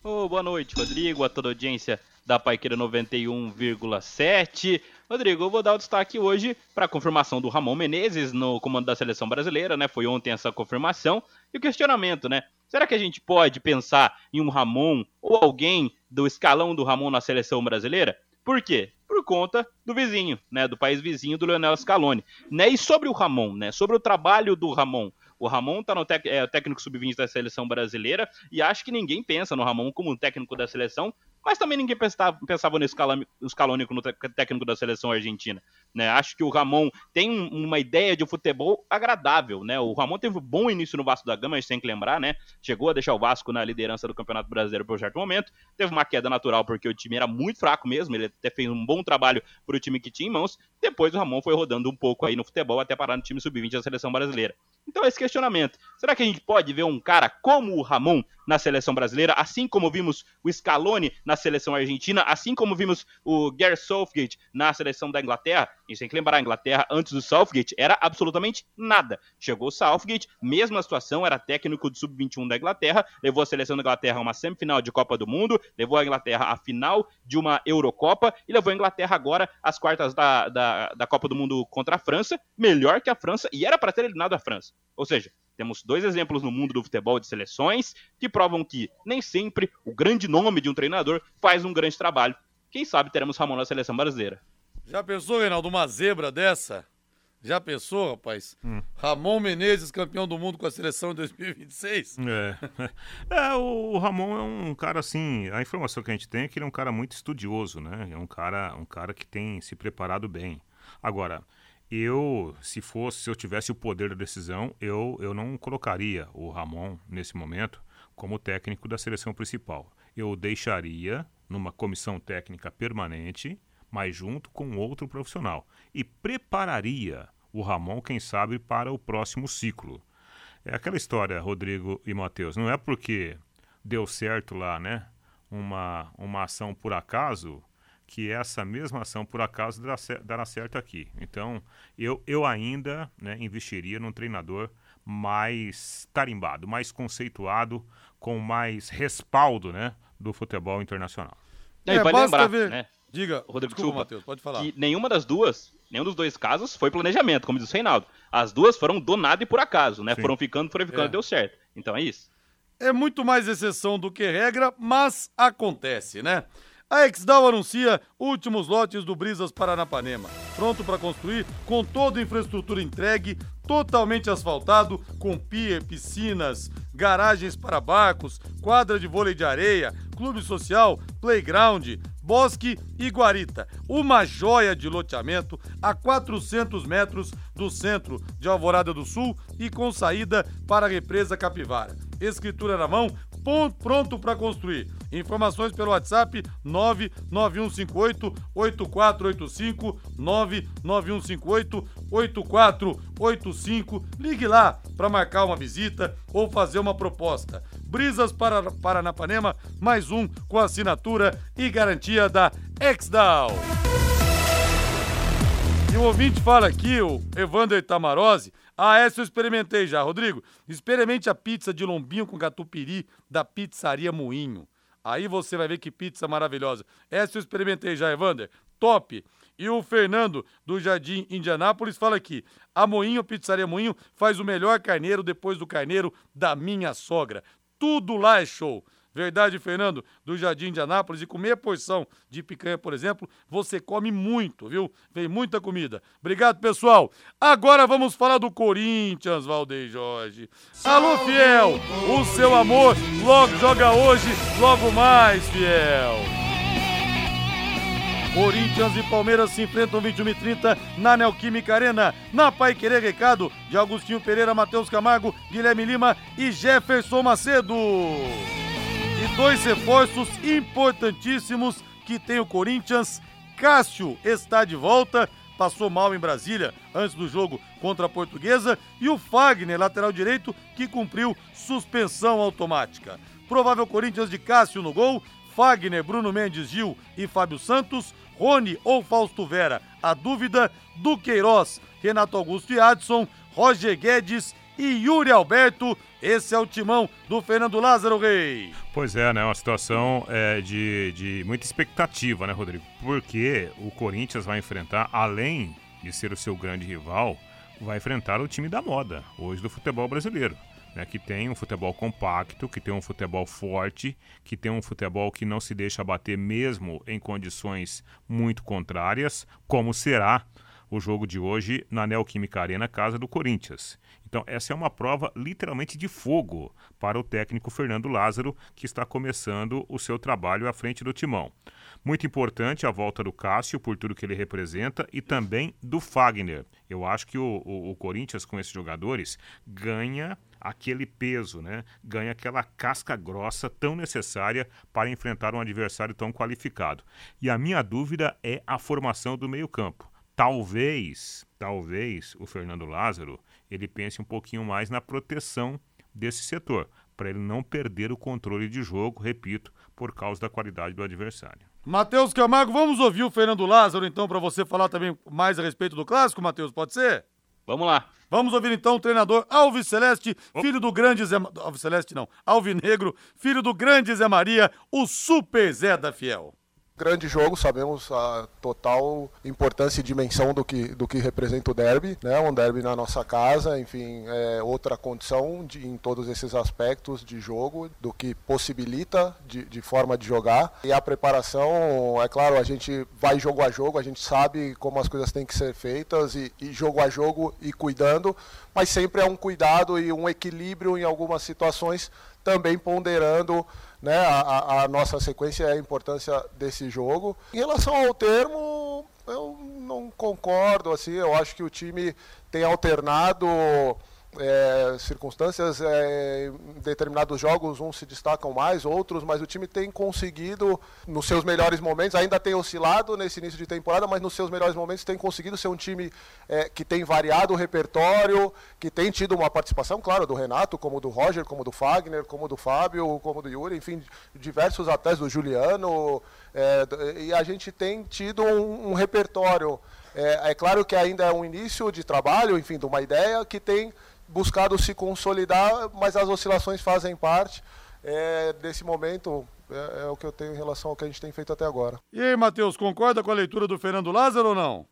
Ô, boa noite, Rodrigo, a toda audiência da Paiqueira 91,7. Rodrigo, eu vou dar o destaque hoje para a confirmação do Ramon Menezes no comando da seleção brasileira, né? Foi ontem essa confirmação. E o questionamento, né? Será que a gente pode pensar em um Ramon ou alguém do escalão do Ramon na seleção brasileira? Por quê? Por conta do vizinho, né? Do país vizinho do Leonel Scaloni. Né? E sobre o Ramon, né? Sobre o trabalho do Ramon. O Ramon tá no é, técnico sub-20 da seleção brasileira e acho que ninguém pensa no Ramon como um técnico da seleção, mas também ninguém pensava, pensava no Scaloni, técnico da seleção argentina. Né? Acho que o Ramon tem um, uma ideia de futebol agradável. Né? O Ramon teve um bom início no Vasco da Gama, a gente tem que lembrar, né? Chegou a deixar o Vasco na liderança do Campeonato Brasileiro por um certo momento. Teve uma queda natural porque o time era muito fraco mesmo, ele até fez um bom trabalho para o time que tinha em mãos. Depois o Ramon foi rodando um pouco aí no futebol até parar no time sub-20 da seleção brasileira. Então, esse questionamento: será que a gente pode ver um cara como o Ramon na seleção brasileira, assim como vimos o Scaloni na seleção argentina, assim como vimos o Gary Southgate na seleção da Inglaterra? Gente tem que lembrar: a Inglaterra, antes do Southgate, era absolutamente nada. Chegou o Southgate, mesma situação, era técnico do sub-21 da Inglaterra, levou a seleção da Inglaterra a uma semifinal de Copa do Mundo, levou a Inglaterra à final de uma Eurocopa e levou a Inglaterra agora às quartas da, da, da Copa do Mundo contra a França, melhor que a França, e era para ter eliminado a França. Ou seja, temos dois exemplos no mundo do futebol de seleções que provam que nem sempre o grande nome de um treinador faz um grande trabalho. Quem sabe teremos Ramon na seleção brasileira. Já pensou, Reinaldo, uma zebra dessa? Já pensou, rapaz? Ramon Menezes, campeão do mundo com a seleção em 2026? É. é, o Ramon é um cara assim, a informação que a gente tem é que ele é um cara muito estudioso, né? É um cara, um cara que tem se preparado bem. Agora, eu, se fosse, se eu tivesse o poder da decisão, eu, eu não colocaria o Ramon nesse momento como técnico da seleção principal. Eu o deixaria numa comissão técnica permanente, mas junto com outro profissional e prepararia o Ramon, quem sabe, para o próximo ciclo. É aquela história, Rodrigo e Matheus, não é porque deu certo lá, né? Uma, uma ação por acaso que essa mesma ação, por acaso, dará, cer- dará certo aqui. Então, eu, eu ainda né, investiria num treinador mais tarimbado, mais conceituado, com mais respaldo né, do futebol internacional. Não, e vale É, basta lembrar, ver- né? Diga, Rodrigo, desculpa, desculpa, Matheus, pode falar. que nenhuma das duas, nenhum dos dois casos foi planejamento, como diz o Reinaldo. As duas foram do nada e por acaso, né? Sim. Foram ficando, foram ficando, É. deu certo. Então é isso. É muito mais exceção do que regra, mas acontece, né? A Exdal anuncia últimos lotes do Brisas Paranapanema. Pronto para construir, com toda a infraestrutura entregue, totalmente asfaltado, com pier, piscinas, garagens para barcos, quadra de vôlei de areia, clube social, playground, bosque e guarita. Uma joia de loteamento a 400 metros do centro de Alvorada do Sul e com saída para a represa Capivara. Escritura na mão, pronto para construir. Informações pelo WhatsApp 99158 8485 99158 8485. Ligue lá para marcar uma visita ou fazer uma proposta. Brisas para Paranapanema, mais um com assinatura e garantia da Exdal. E o ouvinte fala aqui, o Evander Tamarose. Ah, essa eu experimentei já, Rodrigo. Experimente a pizza de lombinho com catupiry da Pizzaria Moinho. Aí você vai ver que pizza maravilhosa. Essa eu experimentei já, Evander. Top! E o Fernando, do Jardim Indianápolis, fala aqui: a Moinho, Pizzaria Moinho, faz o melhor carneiro depois do carneiro da minha sogra. Tudo lá é show. Verdade, Fernando, do Jardim de Anápolis. E com meia porção de picanha, por exemplo, você come muito, viu? Vem muita comida. Obrigado, pessoal. Agora vamos falar do Corinthians, Valdeir Jorge. Alô, fiel! O seu amor logo joga hoje, logo mais, fiel. Corinthians e Palmeiras se enfrentam 21 e 30 na Neoquímica Arena. Na Pai Querer Recado de Agostinho Pereira, Matheus Camargo, Guilherme Lima e Jefferson Macedo. E dois reforços importantíssimos que tem o Corinthians. Cássio está de volta, passou mal em Brasília antes do jogo contra a Portuguesa. E o Fagner, lateral direito, que cumpriu suspensão automática. Provável Corinthians de Cássio no gol, Fagner, Bruno Mendes, Gil e Fábio Santos, Rony ou Fausto Vera. A dúvida do Queiroz, Renato Augusto e Adson, Roger Guedes e Yuri Alberto. Esse é o timão do Fernando Lázaro Rei. Pois é, né? Uma situação é, de, de muita expectativa, né, Rodrigo? Porque o Corinthians vai enfrentar, além de ser o seu grande rival, vai enfrentar o time da moda hoje do futebol brasileiro. Né, que tem um futebol compacto, que tem um futebol forte, que tem um futebol que não se deixa bater mesmo em condições muito contrárias, como será o jogo de hoje na Neoquímica Arena, casa do Corinthians. Então, essa é uma prova literalmente de fogo para o técnico Fernando Lázaro, que está começando o seu trabalho à frente do timão. Muito importante a volta do Cássio, por tudo que ele representa, e também do Fagner. Eu acho que o, o, o Corinthians, com esses jogadores, ganha aquele peso, né? ganha aquela casca grossa tão necessária para enfrentar um adversário tão qualificado. E a minha dúvida é a formação do meio-campo. Talvez, talvez o Fernando Lázaro ele pense um pouquinho mais na proteção desse setor, para ele não perder o controle de jogo, repito, por causa da qualidade do adversário. Matheus Camargo, vamos ouvir o Fernando Lázaro então para você falar também mais a respeito do clássico, Matheus, pode ser? Vamos lá. Vamos ouvir então o treinador Alves Celeste, filho do grande Zé Alves Celeste não, Alvinegro, filho do grande Zé Maria, o Super Zé da Fiel grande jogo, sabemos a total importância e dimensão do que, do que representa o derby, né? Um derby na nossa casa, enfim, é outra condição de, em todos esses aspectos de jogo, do que possibilita de, de forma de jogar. E a preparação, é claro, a gente vai jogo a jogo, a gente sabe como as coisas têm que ser feitas e, e jogo a jogo e cuidando, mas sempre é um cuidado e um equilíbrio em algumas situações, também ponderando né, a, a, nossa sequência e a importância desse jogo. Em relação ao termo, eu não concordo, assim, eu acho que o time tem alternado é, circunstâncias, é, em determinados jogos uns se destacam mais, outros, mas o time tem conseguido, nos seus melhores momentos, ainda tem oscilado nesse início de temporada, mas nos seus melhores momentos tem conseguido ser um time é, que tem variado o repertório, que tem tido uma participação, claro, do Renato, como do Roger, como do Fagner, como do Fábio, como do Yuri, enfim, diversos até do Juliano, é, e a gente tem tido um, um repertório. É, é claro que ainda é um início de trabalho, enfim, de uma ideia que tem buscado se consolidar, mas as oscilações fazem parte é, desse momento. É, é, o que eu tenho em relação ao que a gente tem feito até agora. E aí, Matheus, concorda com a leitura do Fernando Lázaro ou não?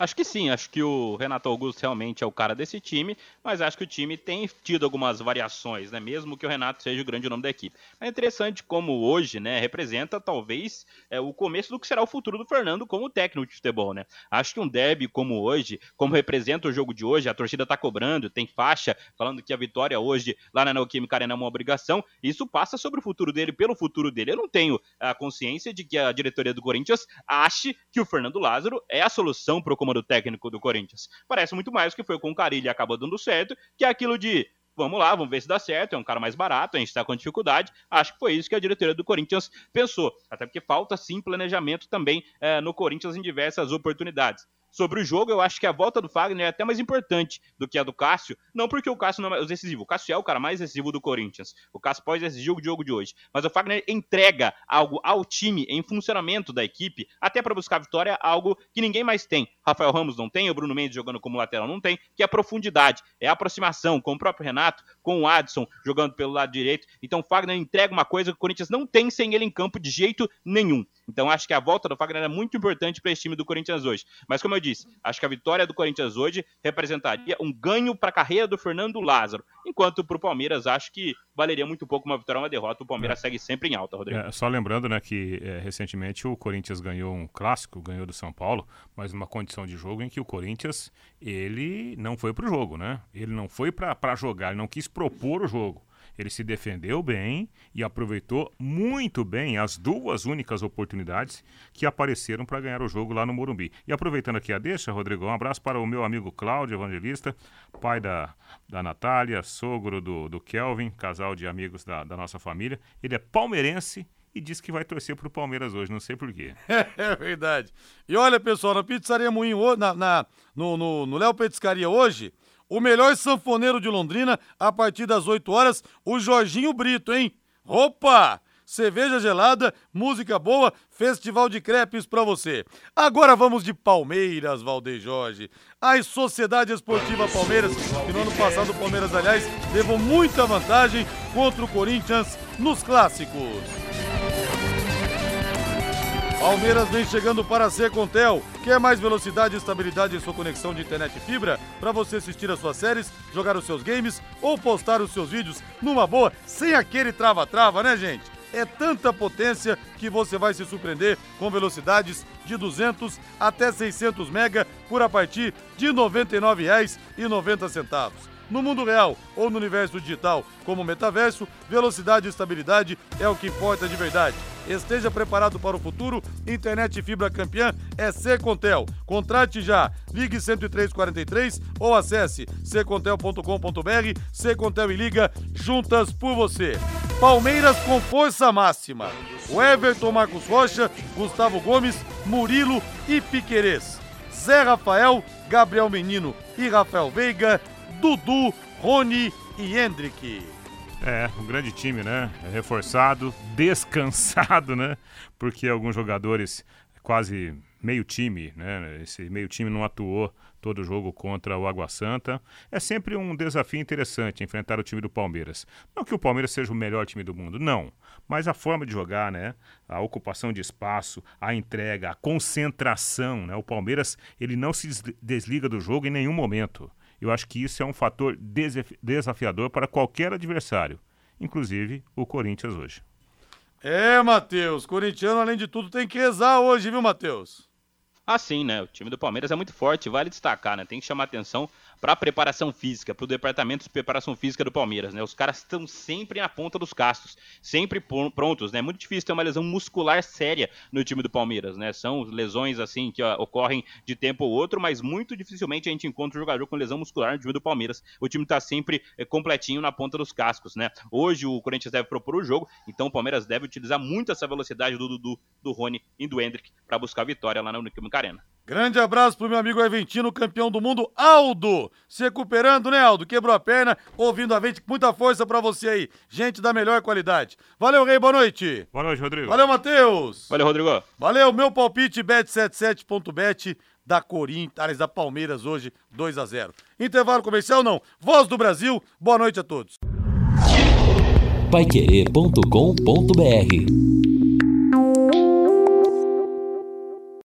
Acho que sim, acho que o Renato Augusto realmente é o cara desse time, mas acho que o time tem tido algumas variações, né? Mesmo que o Renato seja o grande nome da equipe. É interessante como hoje, né, representa talvez é, o começo do que será o futuro do Fernando como técnico de futebol, né? Acho que um derby como hoje, como representa o jogo de hoje, a torcida tá cobrando, tem faixa falando que a vitória hoje lá na Neoquímica Arena é uma obrigação, isso passa sobre o futuro dele, pelo futuro dele. Eu não tenho a consciência de que a diretoria do Corinthians ache que o Fernando Lázaro é a solução para o comando técnico do Corinthians. Parece muito mais que foi com o Carilli acabou dando certo, que é aquilo de vamos lá, vamos ver se dá certo, é um cara mais barato, a gente está com dificuldade. Acho que foi isso que a diretoria do Corinthians pensou. Até porque falta sim planejamento também é, no Corinthians em diversas oportunidades sobre o jogo, eu acho que a volta do Fagner é até mais importante do que a do Cássio. Não porque o Cássio não é decisivo. O Cássio é o cara mais decisivo do Corinthians. O Cássio pode decidir o jogo de hoje. Mas o Fagner entrega algo ao time, em funcionamento da equipe, até para buscar vitória, algo que ninguém mais tem. Rafael Ramos não tem, o Bruno Mendes jogando como lateral não tem, que é a profundidade, é a aproximação com o próprio Renato, com o Adson jogando pelo lado direito. Então o Fagner entrega uma coisa que o Corinthians não tem sem ele em campo de jeito nenhum. Então acho que a volta do Fagner é muito importante para esse time do Corinthians hoje. Mas como eu disse, acho que a vitória do Corinthians hoje representaria um ganho para a carreira do Fernando Lázaro. Enquanto para o Palmeiras, acho que valeria muito pouco uma vitória ou uma derrota. O Palmeiras é. segue sempre em alta, Rodrigo. É, só lembrando né, que é, recentemente o Corinthians ganhou um clássico, ganhou do São Paulo, mas numa condição de jogo em que o Corinthians ele não foi para o jogo, né? Ele não foi para jogar, ele não quis propor o jogo. Ele se defendeu bem e aproveitou muito bem as duas únicas oportunidades que apareceram para ganhar o jogo lá no Morumbi. E aproveitando aqui a deixa, Rodrigo, um abraço para o meu amigo Cláudio Evangelista, pai da, da Natália, sogro do, do Kelvin, casal de amigos da, da nossa família. Ele é palmeirense e disse que vai torcer pro Palmeiras hoje, não sei porquê. É, verdade. E olha, pessoal, na Pizzaria Moinho, na, na, no Léo Petiscaria hoje, o melhor sanfoneiro de Londrina, a partir das 8 horas, o Jorginho Brito, hein? Opa! Cerveja gelada, música boa, festival de crepes pra você. Agora vamos de Palmeiras, Valdeir Jorge. A Sociedade Esportiva Palmeiras, que no ano passado o Palmeiras, aliás, levou muita vantagem contra o Corinthians nos clássicos. Palmeiras vem chegando para a Secontel. Quer mais velocidade e estabilidade em sua conexão de internet e fibra? Para você assistir as suas séries, jogar os seus games ou postar os seus vídeos numa boa, sem aquele trava-trava, né, gente? É tanta potência que você vai se surpreender com velocidades de 200 até 600 mega por a partir de R$ 99,90 no mundo real ou no universo digital, como metaverso, velocidade e estabilidade é o que importa de verdade. Esteja preparado para o futuro. Internet fibra campeã é Secontel. Contrate já. Ligue 10343 ou acesse secontel.com.br. Secontel e Liga juntas por você. Palmeiras com força máxima. O Everton Marcos Rocha, Gustavo Gomes, Murilo e Piquerez. Zé Rafael, Gabriel Menino e Rafael Veiga Dudu, Rony e Hendrick. É, um grande time, né? Reforçado, descansado, né? Porque alguns jogadores, quase meio time, né? Esse meio time não atuou todo jogo contra o Água Santa. É sempre um desafio interessante enfrentar o time do Palmeiras. Não que o Palmeiras seja o melhor time do mundo, não. Mas a forma de jogar, né? A ocupação de espaço, a entrega, a concentração, né? O Palmeiras, ele não se desliga do jogo em nenhum momento. Eu acho que isso é um fator desafiador para qualquer adversário, inclusive o Corinthians hoje. É, Matheus, corintiano além de tudo tem que rezar hoje, viu, Matheus? Ah, sim, né? O time do Palmeiras é muito forte, vale destacar, né? Tem que chamar atenção para a preparação física, para o departamento de preparação física do Palmeiras, né? Os caras estão sempre na ponta dos castos, sempre prontos, né? É muito difícil ter uma lesão muscular séria no time do Palmeiras, né? São lesões assim que ó, ocorrem de tempo ou outro, mas muito dificilmente a gente encontra um jogador com lesão muscular no time do Palmeiras. O time está sempre é, completinho na ponta dos cascos, né? Hoje o Corinthians deve propor o jogo, então o Palmeiras deve utilizar muito essa velocidade do Dudu, do Rony e do Hendrick para buscar a vitória lá na Uniquímica Arena. Grande abraço pro meu amigo Argentino, campeão do mundo, Aldo. Se recuperando, né, Aldo? Quebrou a perna, ouvindo a vente. Muita força para você aí. Gente da melhor qualidade. Valeu, Rei, boa noite. Boa noite, Rodrigo. Valeu, Matheus. Valeu, Rodrigo. Valeu, meu palpite, bet77.bet da Corinthians, da Palmeiras hoje, 2 a 0 Intervalo comercial, não. Voz do Brasil, boa noite a todos. Paiquerê.com.br